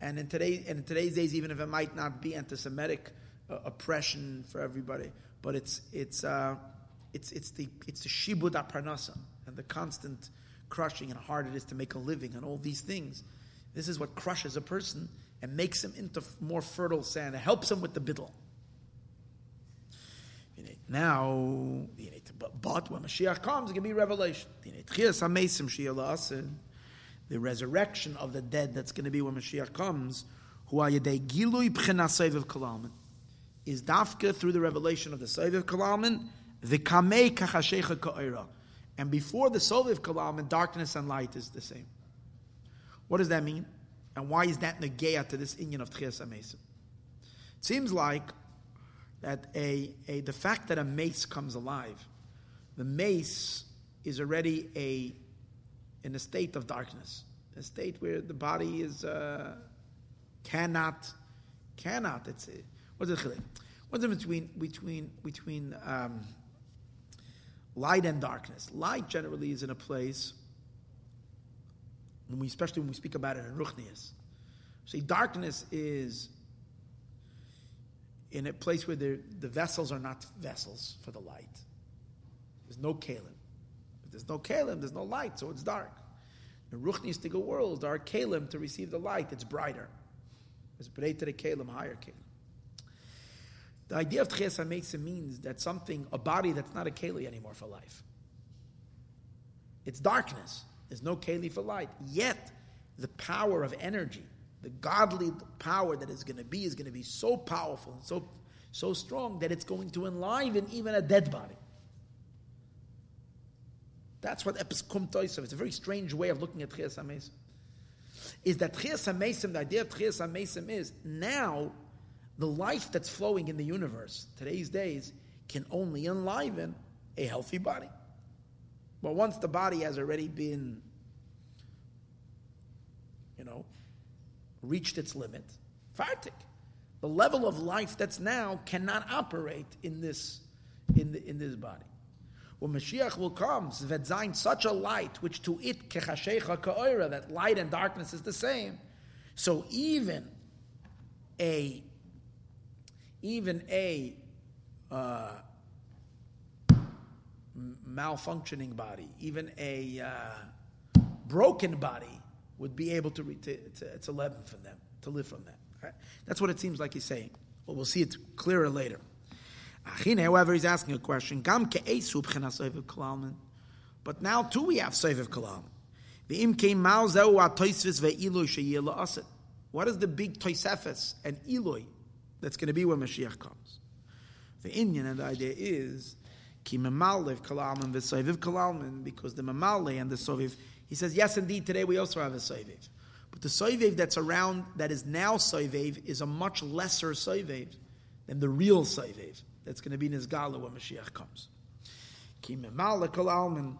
And in, today, and in today's days, even if it might not be anti Semitic uh, oppression for everybody, but it's, it's, uh, it's, it's the, it's the shibud aparnasa and the constant crushing and hard it is to make a living and all these things. This is what crushes a person and makes him into more fertile sand. It helps him with the biddle. Now, but when Mashiach comes, it can be revelation. The resurrection of the dead that's going to be when Mashiach comes, is dafka through the revelation of the Saiviv Kalalman, the Kamei Kachashecha Ka'ira. And before the Soviv Kalalman, darkness and light is the same. What does that mean? And why is that negaya to this inyan of Tchias HaMesim? It seems like that a, a, the fact that a mace comes alive, the mace is already a, in a state of darkness, a state where the body is, uh, cannot, cannot, it's, what's the what's the between, between, between um, light and darkness? Light generally is in a place when we, especially when we speak about it in Ruchnias. See, darkness is in a place where the vessels are not vessels for the light. There's no kalim. If there's no kalim, there's no light, so it's dark. In Ruchnistic world, there are kalim to receive the light. It's brighter. It's brei to the kalim, higher kalim. The idea of tchias HaMesim means that something, a body that's not a keli anymore for life. It's darkness. There's no keli for light. Yet, the power of energy, the godly power that is going to be, is going to be so powerful and so, so strong that it's going to enliven even a dead body. That's what Episkum Toisav. It's a very strange way of looking at Tchias HaMesim. Is that Tchias HaMesim, the idea of Tchias HaMesim is now the life that's flowing in the universe, today's days, can only enliven a healthy body. But once the body has already been, you know, reached its limit, fartik, the level of life that's now cannot operate in this, in, the, in this body. When Mashiach will come, Zvedzain, such a light, which to it, kechashecha ka'oira, that light and darkness is the same. So even a, even a, uh, malfunctioning body, even a uh, broken body, would be able to, to, to, it's 11 from them, to live from that. Right? That's what it seems like he's saying. Well, we'll see it clearer later. However, he's asking a question. But now too we have Seviv Kalam. What is the big Toisefes and Eloi that's going to be when Mashiach comes? The Inyan and the idea is Ki memalev kalalman v'soiviv kalalman, because the memale and the soviv, he says, yes, indeed, today we also have a soiviv. But the soiviv that's around, that is now soiviv, is a much lesser soiviv than the real soiviv that's going to be in his gala when Mashiach comes. Ki memale kalalman,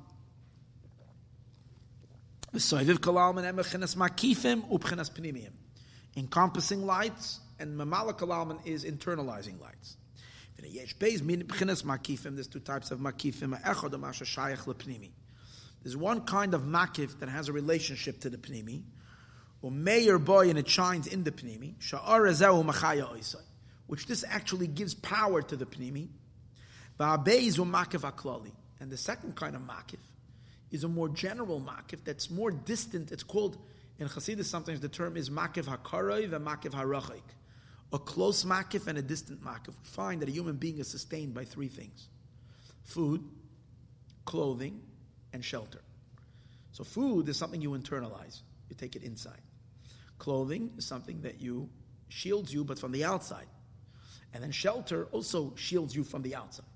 v'soiviv kalalman emechenes makifim upchenes pnimiyim. Encompassing lights, and memale kalalman is internalizing lights. There's two types of makifim. There's one kind of makif that has a relationship to the pnimi, or mayor boy and it shines in the pnimi, which this actually gives power to the pnimi. And the second kind of makif is a more general makif that's more distant. It's called, in Chassidus sometimes the term is makif hakaroy and makif harachik a close makif and a distant makif. We find that a human being is sustained by three things food, clothing, and shelter. So, food is something you internalize, you take it inside. Clothing is something that you shields you, but from the outside. And then shelter also shields you from the outside.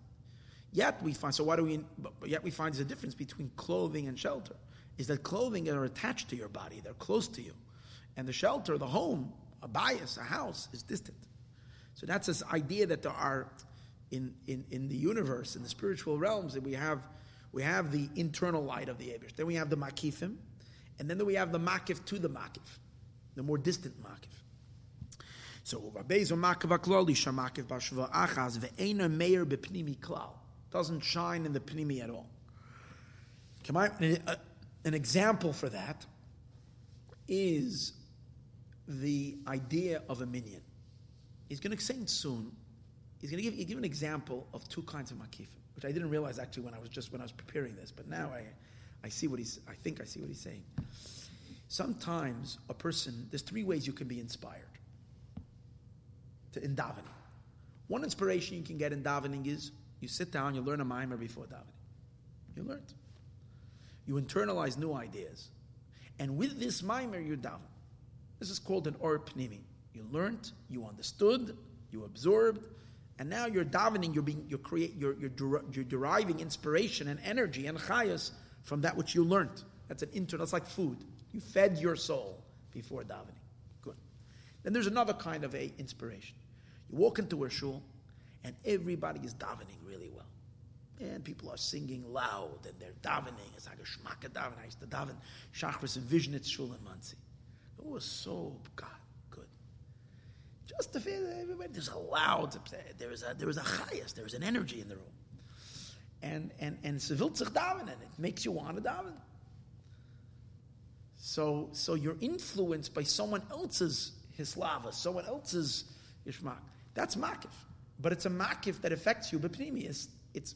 Yet we find, so what do we, yet we find there's a difference between clothing and shelter. Is that clothing are attached to your body, they're close to you. And the shelter, the home, a bias, a house, is distant. So that's this idea that there are in, in, in the universe, in the spiritual realms, that we have we have the internal light of the Abish. Then we have the makifim, And then we have the makif to the makif, the more distant makif. So Rabbeinu Makiv Akloli Shamakiv Bashva Achaz Ve'ena Meir Bepnimi Klal doesn't shine in the Pnimi at all. Come on, an example for that is the idea of a minion. He's going to say soon. He's going to give, give an example of two kinds of makif, which I didn't realize actually when I was just when I was preparing this, but now I, I see what he's. I think I see what he's saying. Sometimes a person, there's three ways you can be inspired to, in davening. One inspiration you can get in davening is you sit down, you learn a mimer before davening. You learned. You internalize new ideas. And with this mimer, you're daven. This is called an or pnimi. You learned, you understood, you absorbed, and now you're davening, you're being, you're create, you're, you're, der- you're deriving inspiration and energy and chayas from that which you learned. That's an internal, that's like food. You fed your soul before davening. Good. Then there's another kind of a inspiration. You walk into a shul, and everybody is davening really well. And people are singing loud, and they're davening. It's like a shmaka davening. I used to daven Shachris and Vizhnitz Shul in Monsey. It was so God, good. Just to feel everybody, there's a loud, there is a, there is a chayas, there is an energy in the room. And, and, and it's daven, and it makes you want to daven. So, so you're influenced by someone else's hislava, someone else's yishmak. That's makif. But it's a makif that affects you, but it's, it's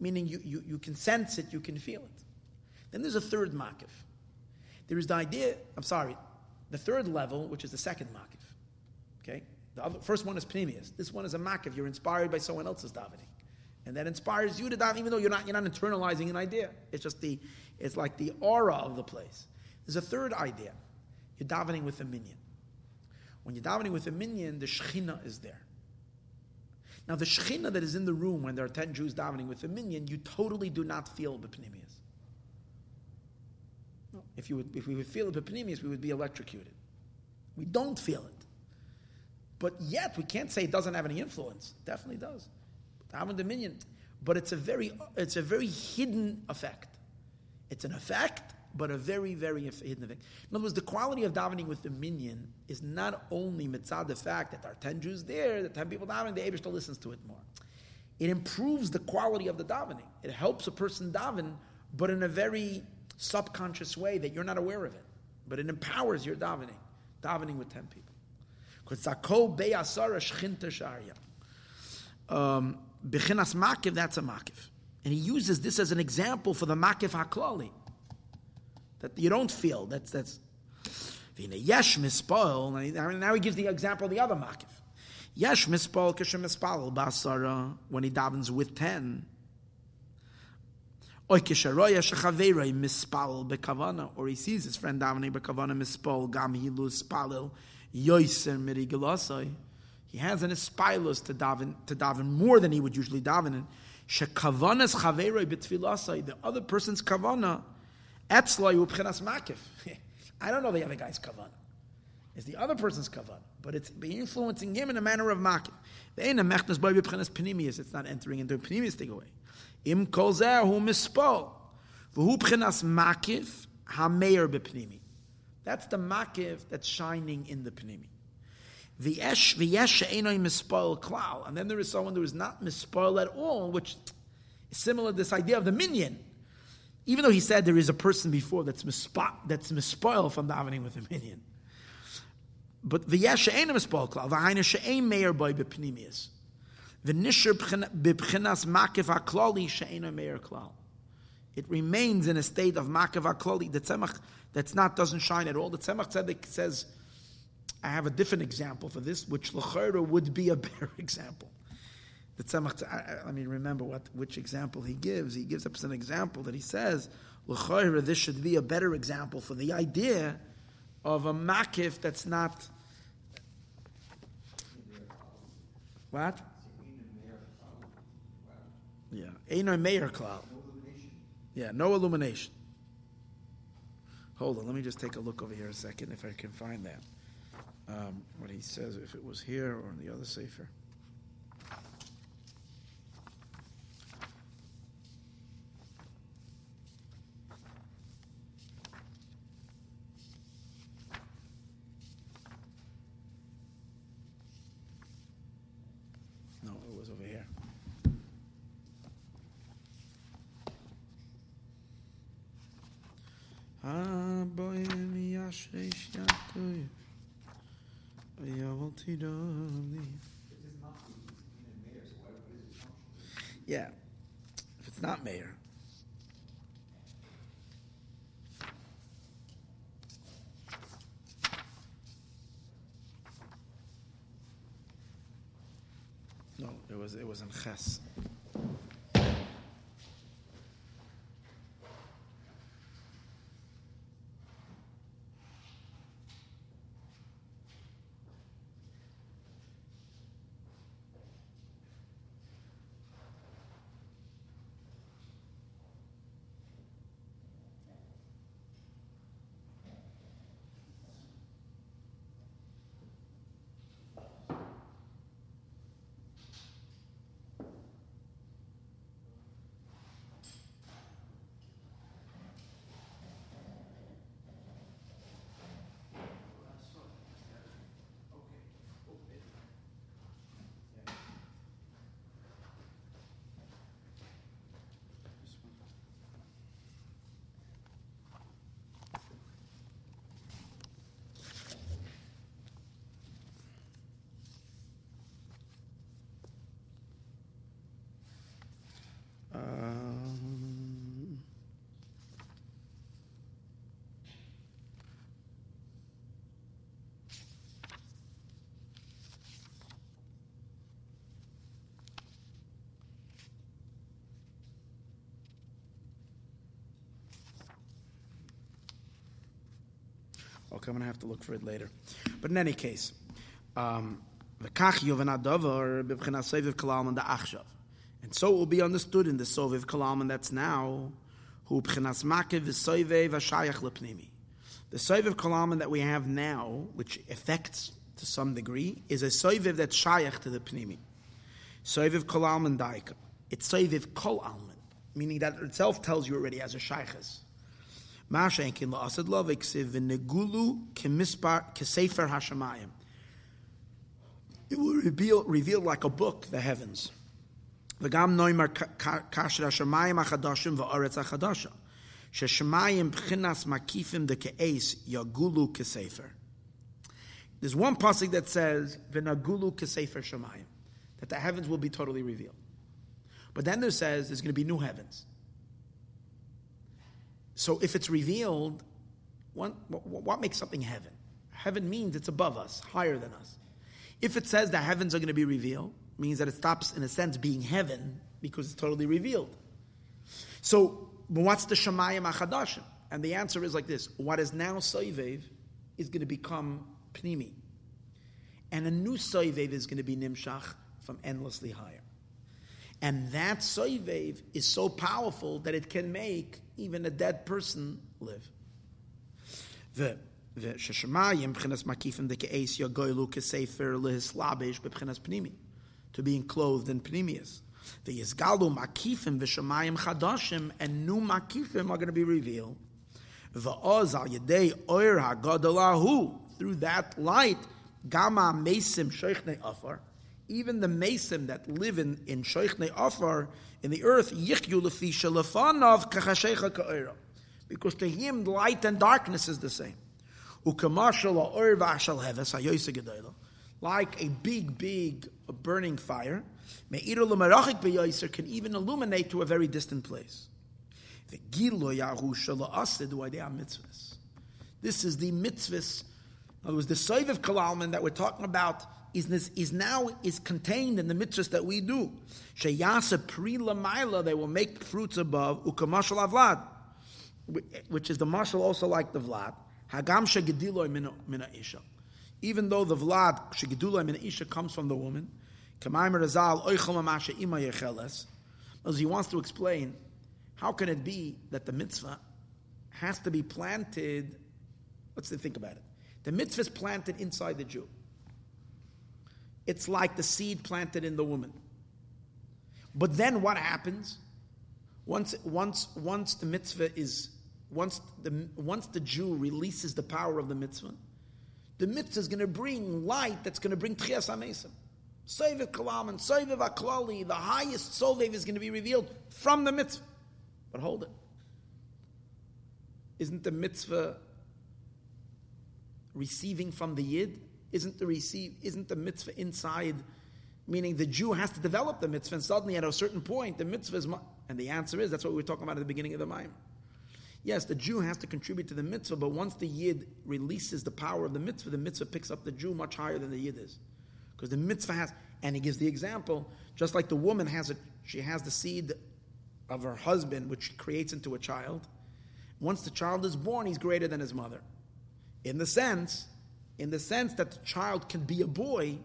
meaning you, you, you can sense it, you can feel it. Then there's a third makif. There is the idea, I'm sorry, the third level, which is the second makif. Okay? The other, first one is pneumius. This one is a makif. You're inspired by someone else's davening. And that inspires you to daven, even though you're not, you're not internalizing an idea. It's just the, it's like the aura of the place. There's a third idea. You're davening with a minion. When you're davening with a minion, the shechina is there. Now, the shechina that is in the room when there are 10 Jews davening with a minion, you totally do not feel the bepnimius. If, you would, if we would feel it bepnimius, we would be electrocuted. We don't feel it. But yet, we can't say it doesn't have any influence. It definitely does. The minyan. But it's a very, it's a very hidden effect. It's an effect but a very, very hidden effect. In other words, the quality of davening with minyan is not only mitzad the fact that there are 10 Jews there, the 10 people davening, the Abish still listens to it more. It improves the quality of the davening. It helps a person daven, but in a very subconscious way that you're not aware of it. But it empowers your davening, davening with 10 people. Um, Bechinas makiv, that's a makiv. And he uses this as an example for the makiv haklali that you don't feel. That's that's. Yesh mispoil. Now he gives the example of the other makif. Yesh mispoil kishem mispal basara when he davens with ten. Or he sees his friend davening bekavana mispal gam hilu spalil yoiser mirigalasai. He has an espilus to daven to daven more than he would usually daven in. Shekavanas chaveirei betfilasai. The other person's kavana Etzlo ubchenas makif. I don't know the other guy's kavana. It's the other person's kavana, but it's influencing him in a manner of makif. It's not entering into a pneumistic way. Im kol hu mispo. V'hu b'chenas makif hameir b'pnimi. That's the makif that's shining in the pnimi. V'yesh v'yesh she'enoi mispoil klal. And then there is someone who is not mispoil at all, which is similar to this idea of the minyan. Even though he said there is a person before that's mispo- that's mispoiled from davening with a minyan. But the yesh ain't a mispoil klal. The haina she'ain meir boy bepnimius. It remains in a state of makif haklali. The tzemach that's not doesn't shine at all. The tzemach tzedek says, I have a different example for this, which lechera would be a better example. The Tzemach, I, I mean, remember what which example he gives. He gives us an example that he says, this should be a better example for the idea of a makif that's not. What? Yeah, Einar Meir cloud. Yeah, no illumination. Hold on, let me just take a look over here a second if I can find that. Um, what he says, if it was here or in the other sefer. No, it was over here. Ah, boy, mi yashresh yaakov. Yavolti dali. It is not in mayor, so why, what is its function? Yeah, if it's not mayor. No, it was it was in Ches. Okay, I'm going to have to look for it later. But in any case, um, and so it will be understood in the soviv kalam and that's now, lepnimi. The soviv kalam that we have now, which affects to some degree, is a soviv that's shayach to the pnimi. Soviv kalam and daika. It's soviv kol alman, meaning that itself tells you already as a shaychas. Hashamayim. It will reveal, reveal like a book the heavens. V'gam noimar kasher hashamayim achadashim v'aretz achadasha. Makifim de ke'es yagulu kesefer. There's one pasuk that says v'nagulu shamayim, that the heavens will be totally revealed. But then there says there's going to be new heavens. So if it's revealed, what, what, makes something heaven? Heaven means it's above us, higher than us. If it says the heavens are going to be revealed, means that it stops, in a sense, being heaven because it's totally revealed. So, what's the Shemayim Achadashim? And the answer is like this: What is now Soivev is going to become Pnimi, and a new Soivev is going to be Nimshach from endlessly higher. And that Soivev is so powerful that it can make even a dead person live. The the sheshamayim b'chinas makifim de ke'es yagoylu kesefer lehislabish b'chinas pnimi, to being clothed in pnimius. The yizgalu makifim v'shamayim chadashim and new makifim are going to be revealed. V'oz al yedei oir hagadolahu through that light gama mesim sheichne afar even the mesim that live in in sheichne afar in the earth because to him light and darkness is the same. Like a big big burning fire can even illuminate to a very distant place. This is the mitzvahs in other words, the Soiv Kalalman that we're talking about is, is now is contained in the mitzvahs that we do. Sheyasa pri lamaila, they will make fruits above, ukamashal avlad, which is the marshal also like the vlad. Hagam shegediloi mina isha. Even though the vlad shegediloi mina isha comes from the woman, kamayim razal oichel mamasha ima yecheles, as he wants to explain, how can it be that the mitzvah has to be planted? Let's think about it. The mitzvah is planted inside the Jew. It's like the seed planted in the woman. But then what happens? Once, once, once the mitzvah is, once the, once the Jew releases the power of the mitzvah, the mitzvah is going to bring light that's going to bring tchias amesim. Soviv Kalam and Soviv Aklali, the highest Soviv is going to be revealed from the mitzvah. But hold it. Isn't the mitzvah receiving from the Yid? Isn't the receive? Isn't the mitzvah inside? Meaning the Jew has to develop the mitzvah, and suddenly at a certain point, the mitzvah is. And the answer is that's what we were talking about at the beginning of the Maim. Yes, the Jew has to contribute to the mitzvah, but once the Yid releases the power of the mitzvah, the mitzvah picks up the Jew much higher than the Yid is. Because the mitzvah has, and he gives the example, just like the woman has it, she has the seed of her husband, which she creates into a child. Once the child is born, he's greater than his mother. In the sense, in the sense that the child can be a boy,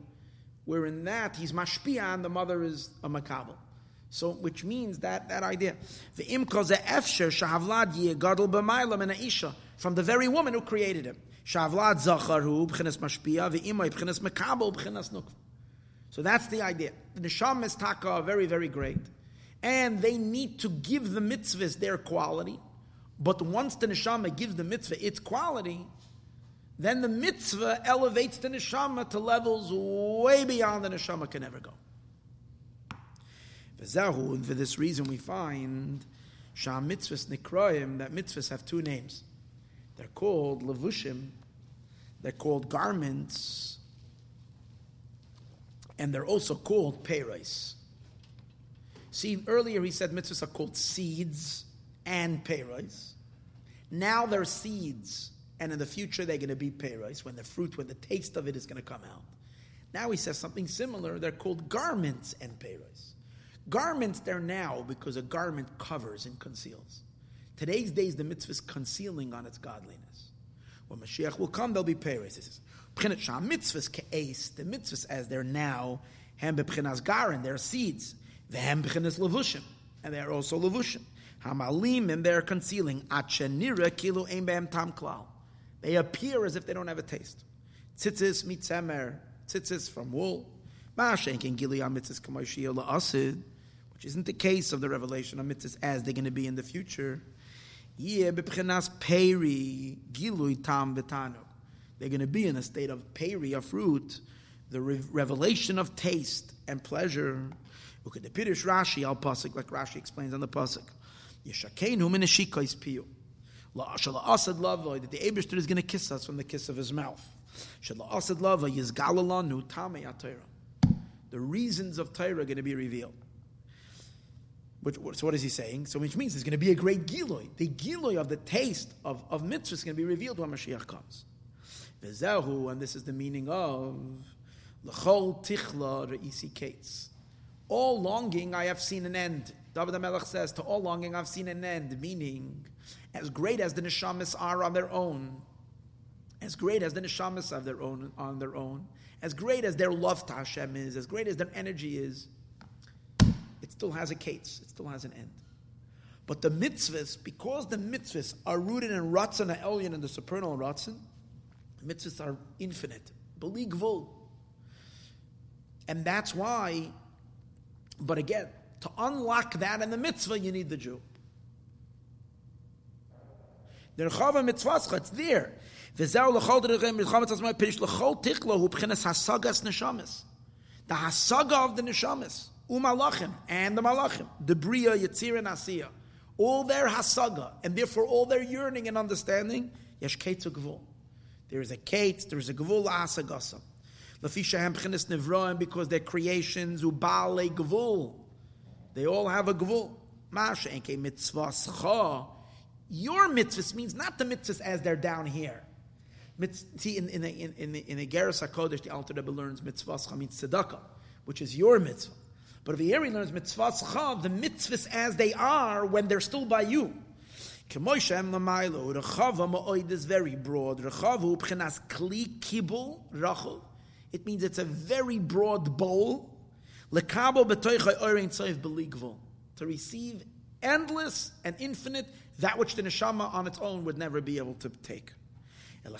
where in that he's mashpia and the mother is a makabel. So, which means that that idea, the imkoze efsher shahavlad gadol b'maylam and isha from the very woman who created him. Shahavlad zacharu b'chinas mashpia v'imay b'chinas makabel b'chinas nukv. So that's the idea. The neshama is taka very very great, and they need to give the mitzvahs their quality. But once the neshama gives the mitzvah its quality, then the mitzvah elevates the neshama to levels way beyond the neshama can ever go. And for this reason, we find Shah mitzvahs nikraim that mitzvahs have two names. They're called levushim, they're called garments, and they're also called peiros. See, earlier he said mitzvahs are called seeds and peiros. Now they're seeds, and in the future they're going to be peiros when the fruit, when the taste of it is going to come out. Now he says something similar. They're called garments and peiros. Garments they're now because a garment covers and conceals. Today's days the mitzvah is concealing on its godliness. When Mashiach will come, there'll be peiros. This is mitzvahs ke'es, the mitzvahs as they're now, hem b'pchinas garin, they're seeds. V'hem b'chinas levushim, and they're also levushim. Hamalim, and they're concealing. Achenira kilu ein tam klal. They appear as if they don't have a taste. Tzitzis mitzemer, tzitzis from wool. Ma'ashenkin gili mitzvahs kamoshiyah la'asid which isn't the case of the revelation of mitzvahs as they're going to be in the future. They're going to be in a state of peri, of fruit, the revelation of taste and pleasure. Look at the Pirish Rashi al pasuk, like Rashi explains on the pasuk. Yeshakenu min piyu. That the Abishter is going to kiss us from the kiss of his mouth. The reasons of Torah are going to be revealed. Which, so what is he saying? So which means there's going to be a great giloy. The giloy of the taste of, of mitzvah is going to be revealed when Mashiach comes. Vezehu, and this is the meaning of l'chol tichla re'isi kates. All longing I have seen an end. David HaMelech says, to all longing I've seen an end, meaning as great as the neshamas are on their own, as great as the neshamas are their own on their own, as great as their love to Hashem is, as great as their energy is, it still has a case, it still has an end. But the mitzvahs, because the mitzvahs are rooted in Ratzon Elyon and the supernal Ratzon, mitzvahs are infinite. Beligvul. And that's why, but again, to unlock that in the mitzvah, you need the Jew. The Rechava mitzvah, it's there. The hasaga of the neshamas umalachim, and the malachim, the bria, yitzir, and asiya, all their hasaga, and therefore all their yearning and understanding, yesh ketzu gvul. There is a kate, there is a gvul asagasa. Lafisha hemchenis nevroim, because their creations, ubale gvul. They all have a gvul. Masha enke mitzvah scha. Your mitzvahs means not the mitzvahs as they're down here. See, in, in, in, in, in the Geras HaKodesh, the Alter Rebbe learns mitzvah means tzedakah, which is your mitzvah. But if the Ari learns mitzvahs chav, the mitzvahs as they are when they're still by you. Kemoishem lamailo, rechava ma'oid is very broad. Rechavu b'chenas kli kibul. It means it's a very broad bowl. Lekabo tzoiv beligvul. To receive endless and infinite, that which the neshama on its own would never be able to take. See,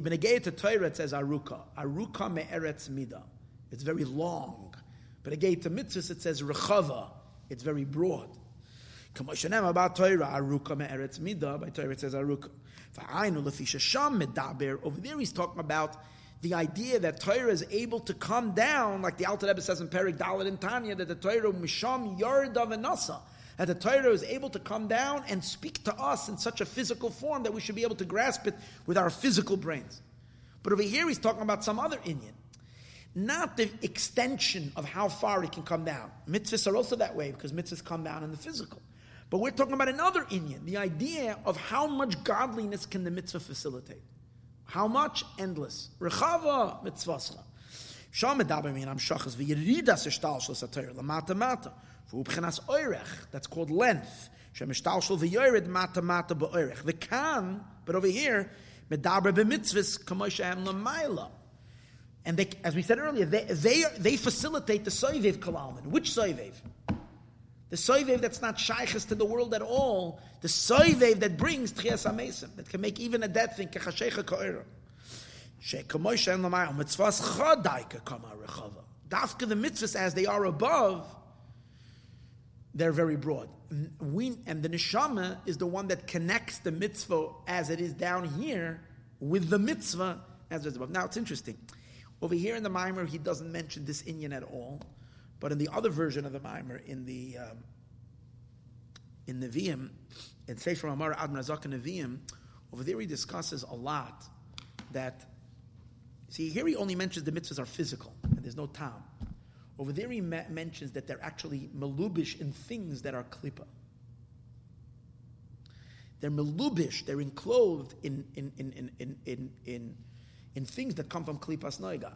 it to Torah, it says aruka. Aruka me'eretz midah. It's very long. But again, to mitzvahs it says rechava. It's very broad. About Torah, aruka me'eretz midah. By Torah it says aruka. Over there he's talking about the idea that Torah is able to come down, like the Alter Rebbe says in Perik Dalit in Tanya, that the Torah Misham Yarda Venasa, that the Torah is able to come down and speak to us in such a physical form that we should be able to grasp it with our physical brains. But over here, he's talking about some other Inyan. Not the extension of how far it can come down. Mitzvahs are also that way because mitzvahs come down in the physical. But we're talking about another Inyan, the idea of how much godliness can the mitzvah facilitate. How much? Endless. Rechava mitzvascha. That's called length. The kan, but over here. And they, as we said earlier, they, they, they facilitate the soivev kalalman. Which soivev? The soivev that's not shaykhs to the world at all. The soivev that brings tchias amesim, that can make even a dead thing, kechashecha ka'ira. Dafka the mitzvahs as they are above, they're very broad. We, and the neshama is the one that connects the mitzvah as it is down here with the mitzvah as it is above. Now it's interesting. Over here in the Mimer, he doesn't mention this Inyan at all, but in the other version of the Mimer, in the um, in Nevi'im, says from Amar Ad Razak Nevi'im, over there he discusses a lot that. See, here he only mentions the mitzvahs are physical, and there's no time. Over there he ma- mentions that they're actually melubish in things that are klipa. They're melubish, they're enclosed in, in, in, in, in, in, in, in things that come from klipas noiga.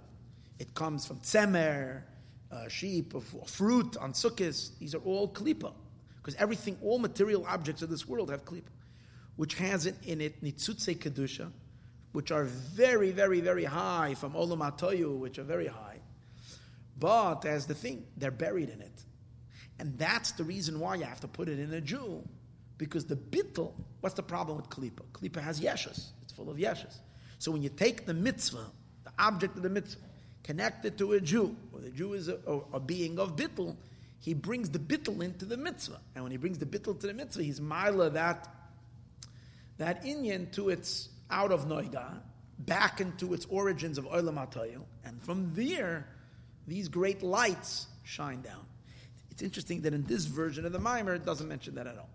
It comes from tzemer, uh, sheep, fruit on sukkahs. These are all klipa. Because everything, all material objects of this world have klipa, which has in, in it nitzutze kedusha, which are very, very, very high from olam atoyu, which are very high. But as the thing, they're buried in it. And that's the reason why you have to put it in a jewel. Because the bittel, what's the problem with klipa? Klipa has yeshus. It's full of yeshus. So when you take the mitzvah, the object of the mitzvah, connect it to a Jew, or the Jew is a, a, a being of bittel, he brings the bittel into the mitzvah. And when he brings the bittel to the mitzvah, he's mila that, that inyan to its out of noiga, back into its origins of olam atayu, and from there, these great lights shine down. It's interesting that in this version of the Mimer, it doesn't mention that at all.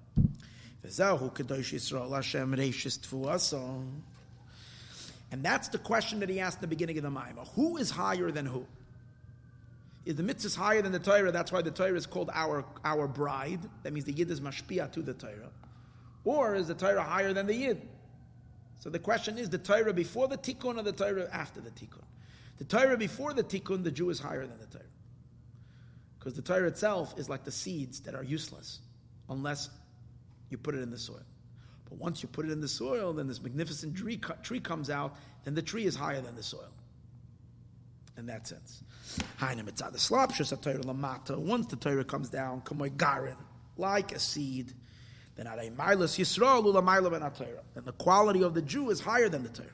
And that's the question that he asked in the beginning of the Mimer. Who is higher than who? Is the mitzvah higher than the Torah? That's why the Torah is called our, our bride. That means the Yid is mashpia to the Torah. Or is the Torah higher than the Yid? So the question is the Torah before the Tikkun or the Torah after the Tikkun? The Torah before the Tikkun, the Jew is higher than the Torah. Because the Torah itself is like the seeds that are useless unless you put it in the soil. But once you put it in the soil, then this magnificent tree, tree comes out, then the tree is higher than the soil. In that sense. Once the Torah comes down, like a seed, then Then the quality of the Jew is higher than the Torah.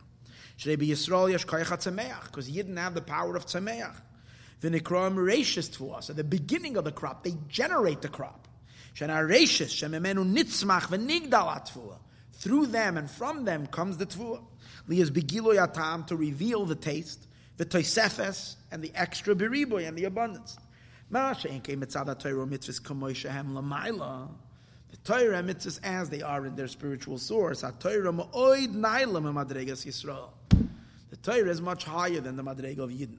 Be Yisrael yesh because he didn't have the power of tzemeach. V'nikram reishis to us. At the beginning of the crop, they generate the crop. Shena reishis shememenu nitzmach v'nigdal atfua. Through them and from them comes the tvua. Lias begilo yatam to reveal the taste, the toisefes, and the extra beriboy and the abundance. The Torah mitzvahs as they are in their spiritual source. The Torah is much higher than the Madrega of Yidden.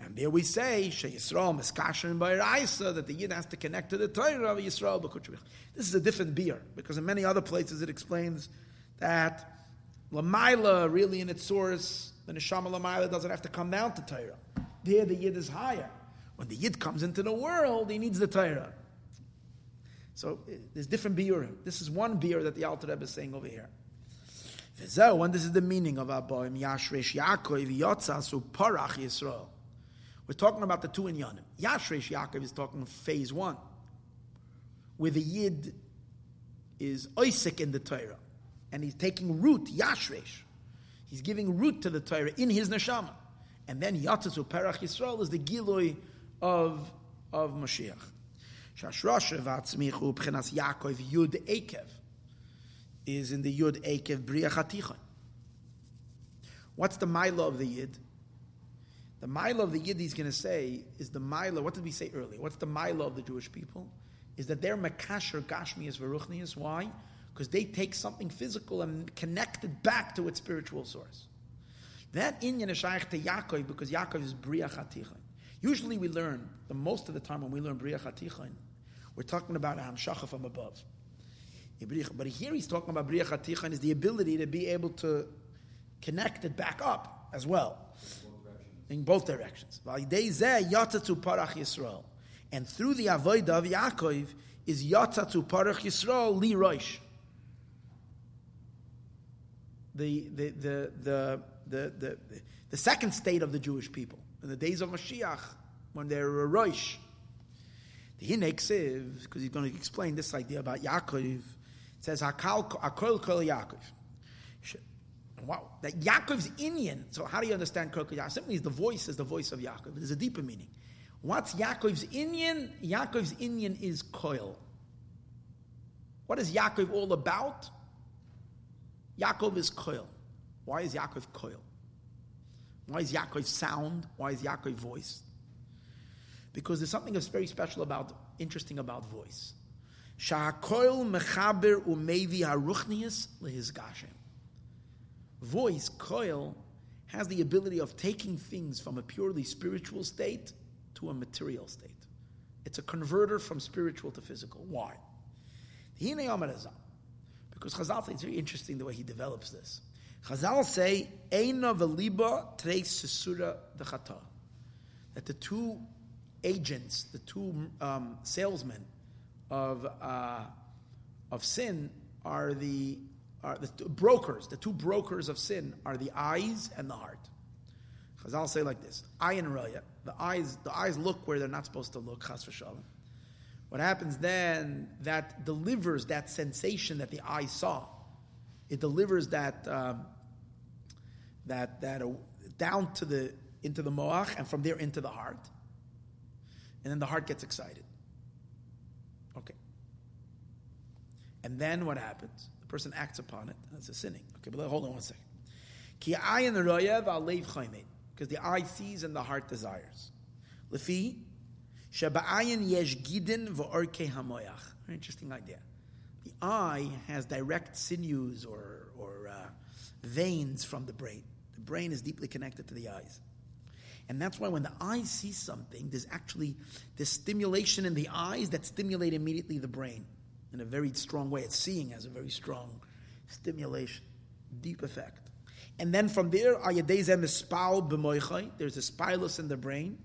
And there we say, that the Yid has to connect to the Torah of Yisrael. This is a different biur, because in many other places it explains that Lamaila, really in its source, the Neshama Lamaila doesn't have to come down to Torah. There the Yid is higher. When the Yid comes into the world, he needs the Torah. So eh, there's different biur. This is one biur that the Alter Rebbe is saying over here. When this is the meaning of Habaim Yashresh Yaakov Yotzasu Parach Yisrael. We're talking about the two Inyanim. Yashresh Yaakov is talking phase one, where the Yid is Isaac in the Torah, and he's taking root, Yashresh. He's giving root to the Torah in his neshama. And then Yatzasu Parach Yisrael is the Giloi of, of Mashiach. Yaakov Yud is in the Yud Ekev Bria. What's the Mila of the Yid? The mila of the Yid he's going to say is the mila. What did we say earlier? What's the mila of the Jewish people? Is that they're makasher gashmias veruchnias. Why? Because they take something physical and connect it back to its spiritual source. That inyan is shaykh to Yaakov because Yaakov is bria chatichon. Usually we learn, the most of the time when we learn bria chatichon, we're talking about hamshacha from above. But here he's talking about bria chatichon is the ability to be able to connect it back up as well in both directions. And through the avodah of Yaakov is Yatzatu Parach Yisrael Li Rosh. The, the, the, the, the, the, the second state of the Jewish people in the days of Mashiach when they're a Rosh. The Hinek because he's going to explain this idea about Yaakov, says Hakal Akol Kol Yaakov. Wow, that Yaakov's Inyan. So how do you understand Kol Yaakov? Simply, the voice is the voice of Yaakov. There's a deeper meaning. What's Yaakov's Inyan? Yaakov's Inyan is Koil. What is Yaakov all about? Yaakov is Koil. Why is Yaakov Koil? Why is Yaakov sound? Why is Yaakov voice? Because there's something that's very special about, interesting about voice. Voice, koil, has the ability of taking things from a purely spiritual state to a material state. It's a converter from spiritual to physical. Why? Because Chazal say it's very interesting the way he develops this. Chazal say, Eina veliba tres sesura dechata. That the two agents, the two um, salesmen of, uh, of sin are the are the brokers, the two brokers of sin are the eyes and the heart. Chazal say like this: Eye and raya. The eyes, the eyes look where they're not supposed to look. Chas v'shalom. What happens then? That delivers that sensation that the eye saw. It delivers that um, that that uh, down to the into the moach, and from there into the heart, and then the heart gets excited. Okay. And then what happens? The person acts upon it, that's a sinning. Okay, but hold on one second. Because the eye sees and the heart desires. Lefi yesh gidin interesting idea. The eye has direct sinews or, or uh, veins from the brain. The brain is deeply connected to the eyes. And that's why when the eye sees something, there's actually this stimulation in the eyes that stimulate immediately the brain in a very strong way. It's seeing has a very strong stimulation, deep effect. And then from there, there's a spilus in the brain.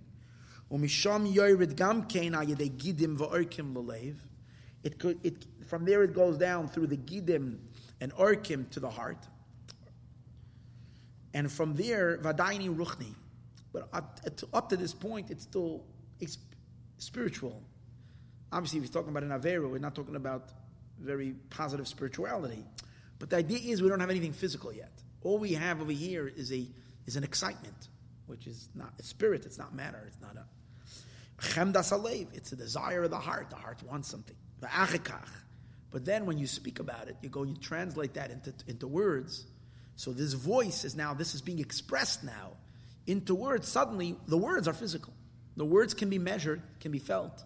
It could, it, from there it goes down through the gidim and orkim to the heart. And from there, vadaini ruchni. But up, to this point, it's still it's spiritual. Obviously, if he's talking about an Avera, we're not talking about very positive spirituality. But the idea is we don't have anything physical yet. All we have over here is a is an excitement, which is not a spirit, it's not matter, it's not a chemdas alev, it's a desire of the heart. The heart wants something. But then when you speak about it, you go, you translate that into, into words. So this voice is now, this is being expressed now into words. Suddenly, the words are physical. The words can be measured, can be felt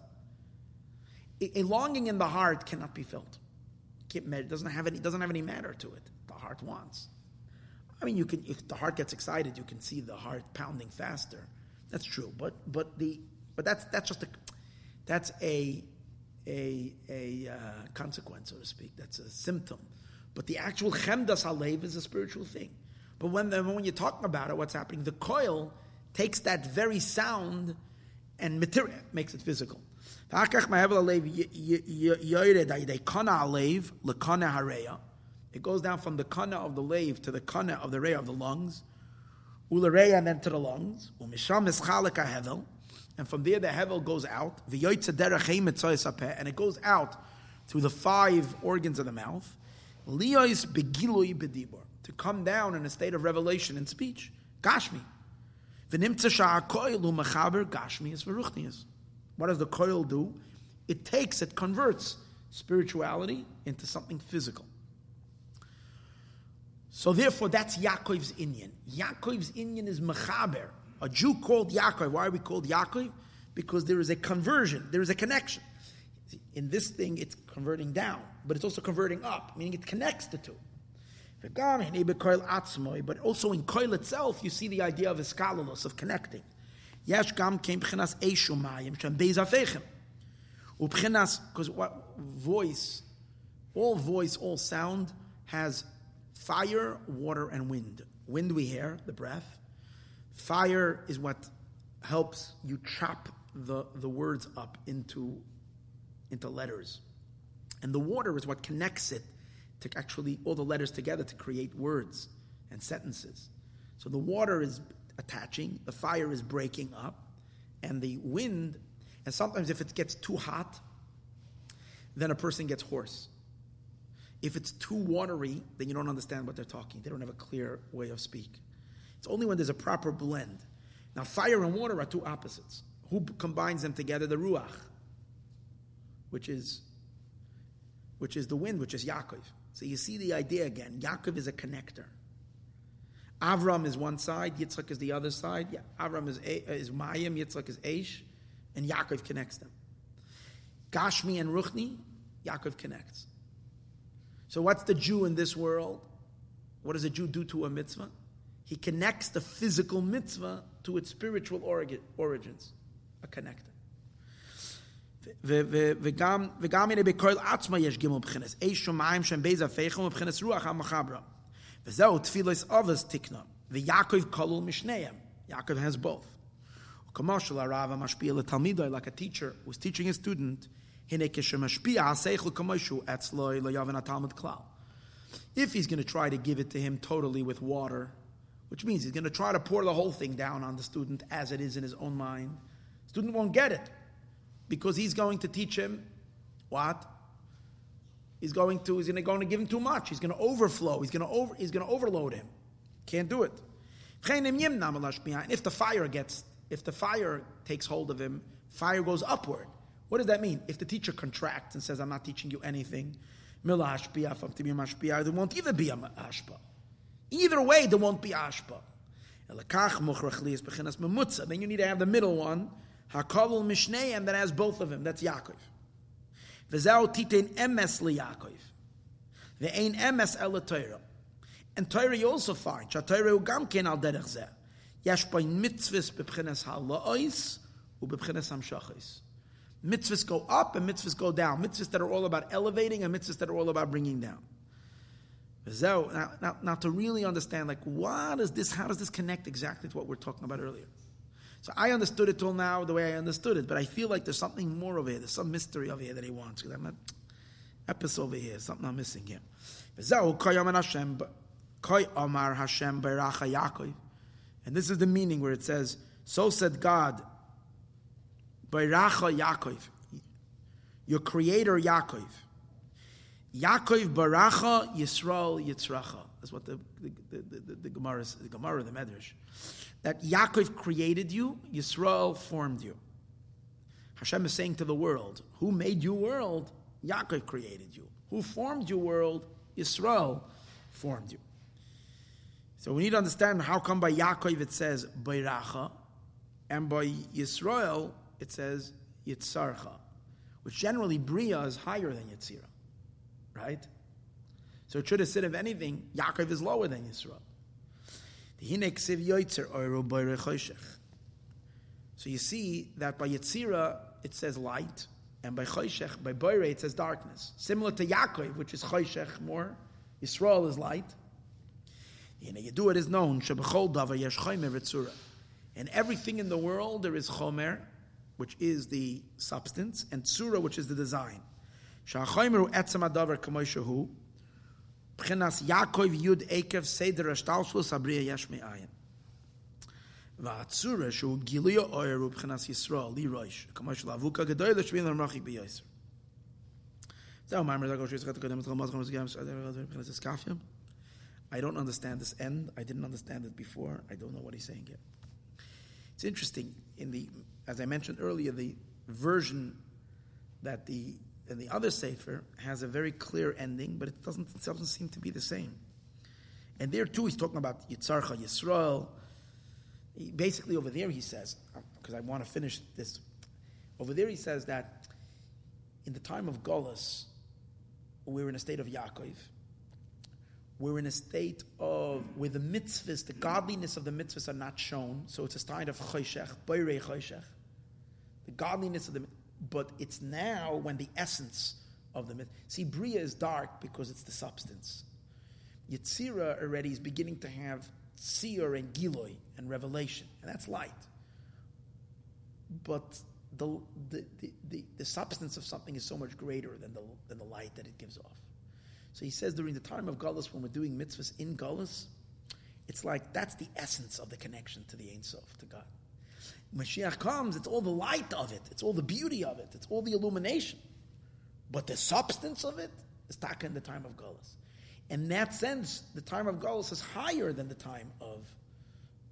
a longing in the heart cannot be felt. It doesn't have any doesn't have any matter to it. The heart wants. I mean, you can if the heart gets excited, you can see the heart pounding faster. That's true, but but the but that's that's just a that's a a a uh, consequence, so to speak. That's a symptom. But the actual chemdas halev is a spiritual thing. But when when you're talking about it, what's happening? The coil takes that very sound and material makes it physical. It goes down from the kana of the lave to the kana of the ray of the lungs, ulareya and then to the lungs. And from there the hevel goes out. And it goes out through the five organs of the mouth. To come down in a state of revelation and speech. Gashmi. Gashmi is what does the coil do? It takes, it converts spirituality into something physical. So therefore, that's Yaakov's Inyan. Yaakov's Inyan is mechaber. A Jew called Yaakov. Why are we called Yaakov? Because there is a conversion, there is a connection. In this thing, it's converting down, but it's also converting up, meaning it connects the two. But also in koil itself, you see the idea of iskalalos, of connecting. Yesh gam came b'chinas eshumayim shem beizafechem. Ubchinas, because what voice, all voice, all sound has fire, water, and wind. Wind we hear, the breath. Fire is what helps you chop the, the words up into, into letters. And the water is what connects it to actually all the letters together to create words and sentences. So the water is attaching, the fire is breaking up, and the wind, and sometimes if it gets too hot, then a person gets hoarse. If it's too watery, then you don't understand what they're talking. They don't have a clear way of speak. It's only when there's a proper blend. Now, fire and water are two opposites. Who combines them together? The ruach, which is which is the wind, which is Yaakov. So you see the idea again. Yaakov is a connector. Avram is one side, Yitzchak is the other side. Yeah, Avram is, uh, is Mayim, Yitzchak is Aish, and Yaakov connects them. Gashmi and Ruchni, Yaakov connects. So what's the Jew in this world? What does a Jew do to a mitzvah? He connects the physical mitzvah to its spiritual origins, a connector. וגם הנה בכל עצמה יש גימל בחינס. איש שמיים שם בייזה פייכם ובחינס רוח המחברה. וזהו תפילס אובס תקנה. ויעקב כלול משניהם. Yaakov has both. כמו של הרב המשפיע לתלמידו, like a teacher who's teaching a student, הנה כשמשפיע השכל כמו שהוא אצלו לא יבן התלמוד כלל. If he's going to try to give it to him totally with water, which means he's going to try to pour the whole thing down on the student as it is in his own mind, student won't get it because he's going to teach him what? He's going to, he's going to give him too much. He's going to overflow. He's going to over, he's going to overload him. Can't do it. And if the fire gets, if the fire takes hold of him, fire goes upward. What does that mean? If the teacher contracts and says, I'm not teaching you anything, there won't either be a ashpa. Either way, there won't be ashpa. Then you need to have the middle one, Hakavul Mishneim that has both of them. That's Yaakov. V'zau titain emes liYaakov. Ve'ein emes el Torah. And Torah you also find. Torah ugam ken al derech zeh. Yesh bain mitzvahs bebchenes ha'la'ois ubebchenes hamshachos. Mitzvahs go up and mitzvahs go down. Mitzvahs that are all about elevating and mitzvahs that are all about bringing down. Now, now, now, to really understand, like, what is this? How does this connect exactly to what we're talking about earlier? So I understood it till now the way I understood it, but I feel like there's something more over here. There's some mystery over here that he wants. Because I'm not episode over here, something I'm missing here. And this is the meaning where it says, So said God, Baracha Yaakov, your creator Yaakov. Yaakov Baracha Yisrael Yitzracha. That's what the, the, the, the, the Gemara, the Gemara, the Medrash that Yaakov created you, Yisrael formed you. Hashem is saying to the world, Who made you world? Yaakov created you. Who formed you world? Yisrael formed you. So we need to understand how come by Yaakov it says Bayracha, and by Yisrael it says Yitzarcha, which generally Bria is higher than Yitzira, right? So it should have said, if anything, Yaakov is lower than Yisrael. So you see that by Yetzira it says light, and by Choshech, by Boire it says darkness. Similar to Yaakov, which is Choshech more, Yisrael is light. In a Yedu it is known. In everything in the world there is Chomer, which is the substance, and Tzura, which is the design. Shachomer Etzem Adavar Kamoishahu, B'chinas Yaakov Yud Ekev Seder Ashtalshus Abriya Yesh Me'ayin. והצורה שהוא גילוי האויר הוא מבחינת ישראל, לי ראש, כמו של אבוקה גדול לשבין למרחיק בייסר. זהו, מה אמרת שיש לך קודם לתלמוד חמוס גם מבחינת הסקאפיה? I don't understand this end. I didn't understand it before. I don't know what he's saying here. It's interesting. In the, as I mentioned earlier, the version that the and the other Sefer has a very clear ending, but it doesn't, it doesn't seem to be the same. And there too, he's talking about Yitzarcha Yisrael, he, basically over there he says, um, because I want to finish this. Over there he says that in the time of Golas, we're in a state of Yaakov. We're in a state of where the mitzvahs, the godliness of the mitzvahs are not shown. So it's a sign of choshech, boirei choshech. The godliness of the, but it's now when the essence of the mitzvah. See, Bria is dark because it's the substance. Yitzira already is beginning to have seer and giloi and revelation, and that's light. But the, the, the, the, the substance of something is so much greater than the, than the light that it gives off. So he says during the time of Gullus, when we're doing mitzvahs in Gullus, it's like that's the essence of the connection to the Ein Sof, to God. Mashiach comes, it's all the light of it, it's all the beauty of it, it's all the illumination. But the substance of it is taka in the time of Gullus. In that sense, the time of Gullus is higher than the time of,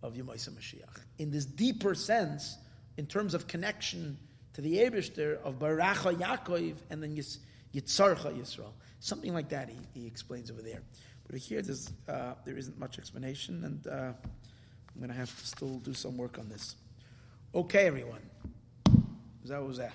of Yemaisa Mashiach. In this deeper sense, in terms of connection to the Abishter of Baracha Yaakov and then Yitzarcha Yisrael. Something like that he, he explains over there. But here there's, uh, there isn't much explanation, and uh, I'm going to have to still do some work on this. Okay, everyone. That was that.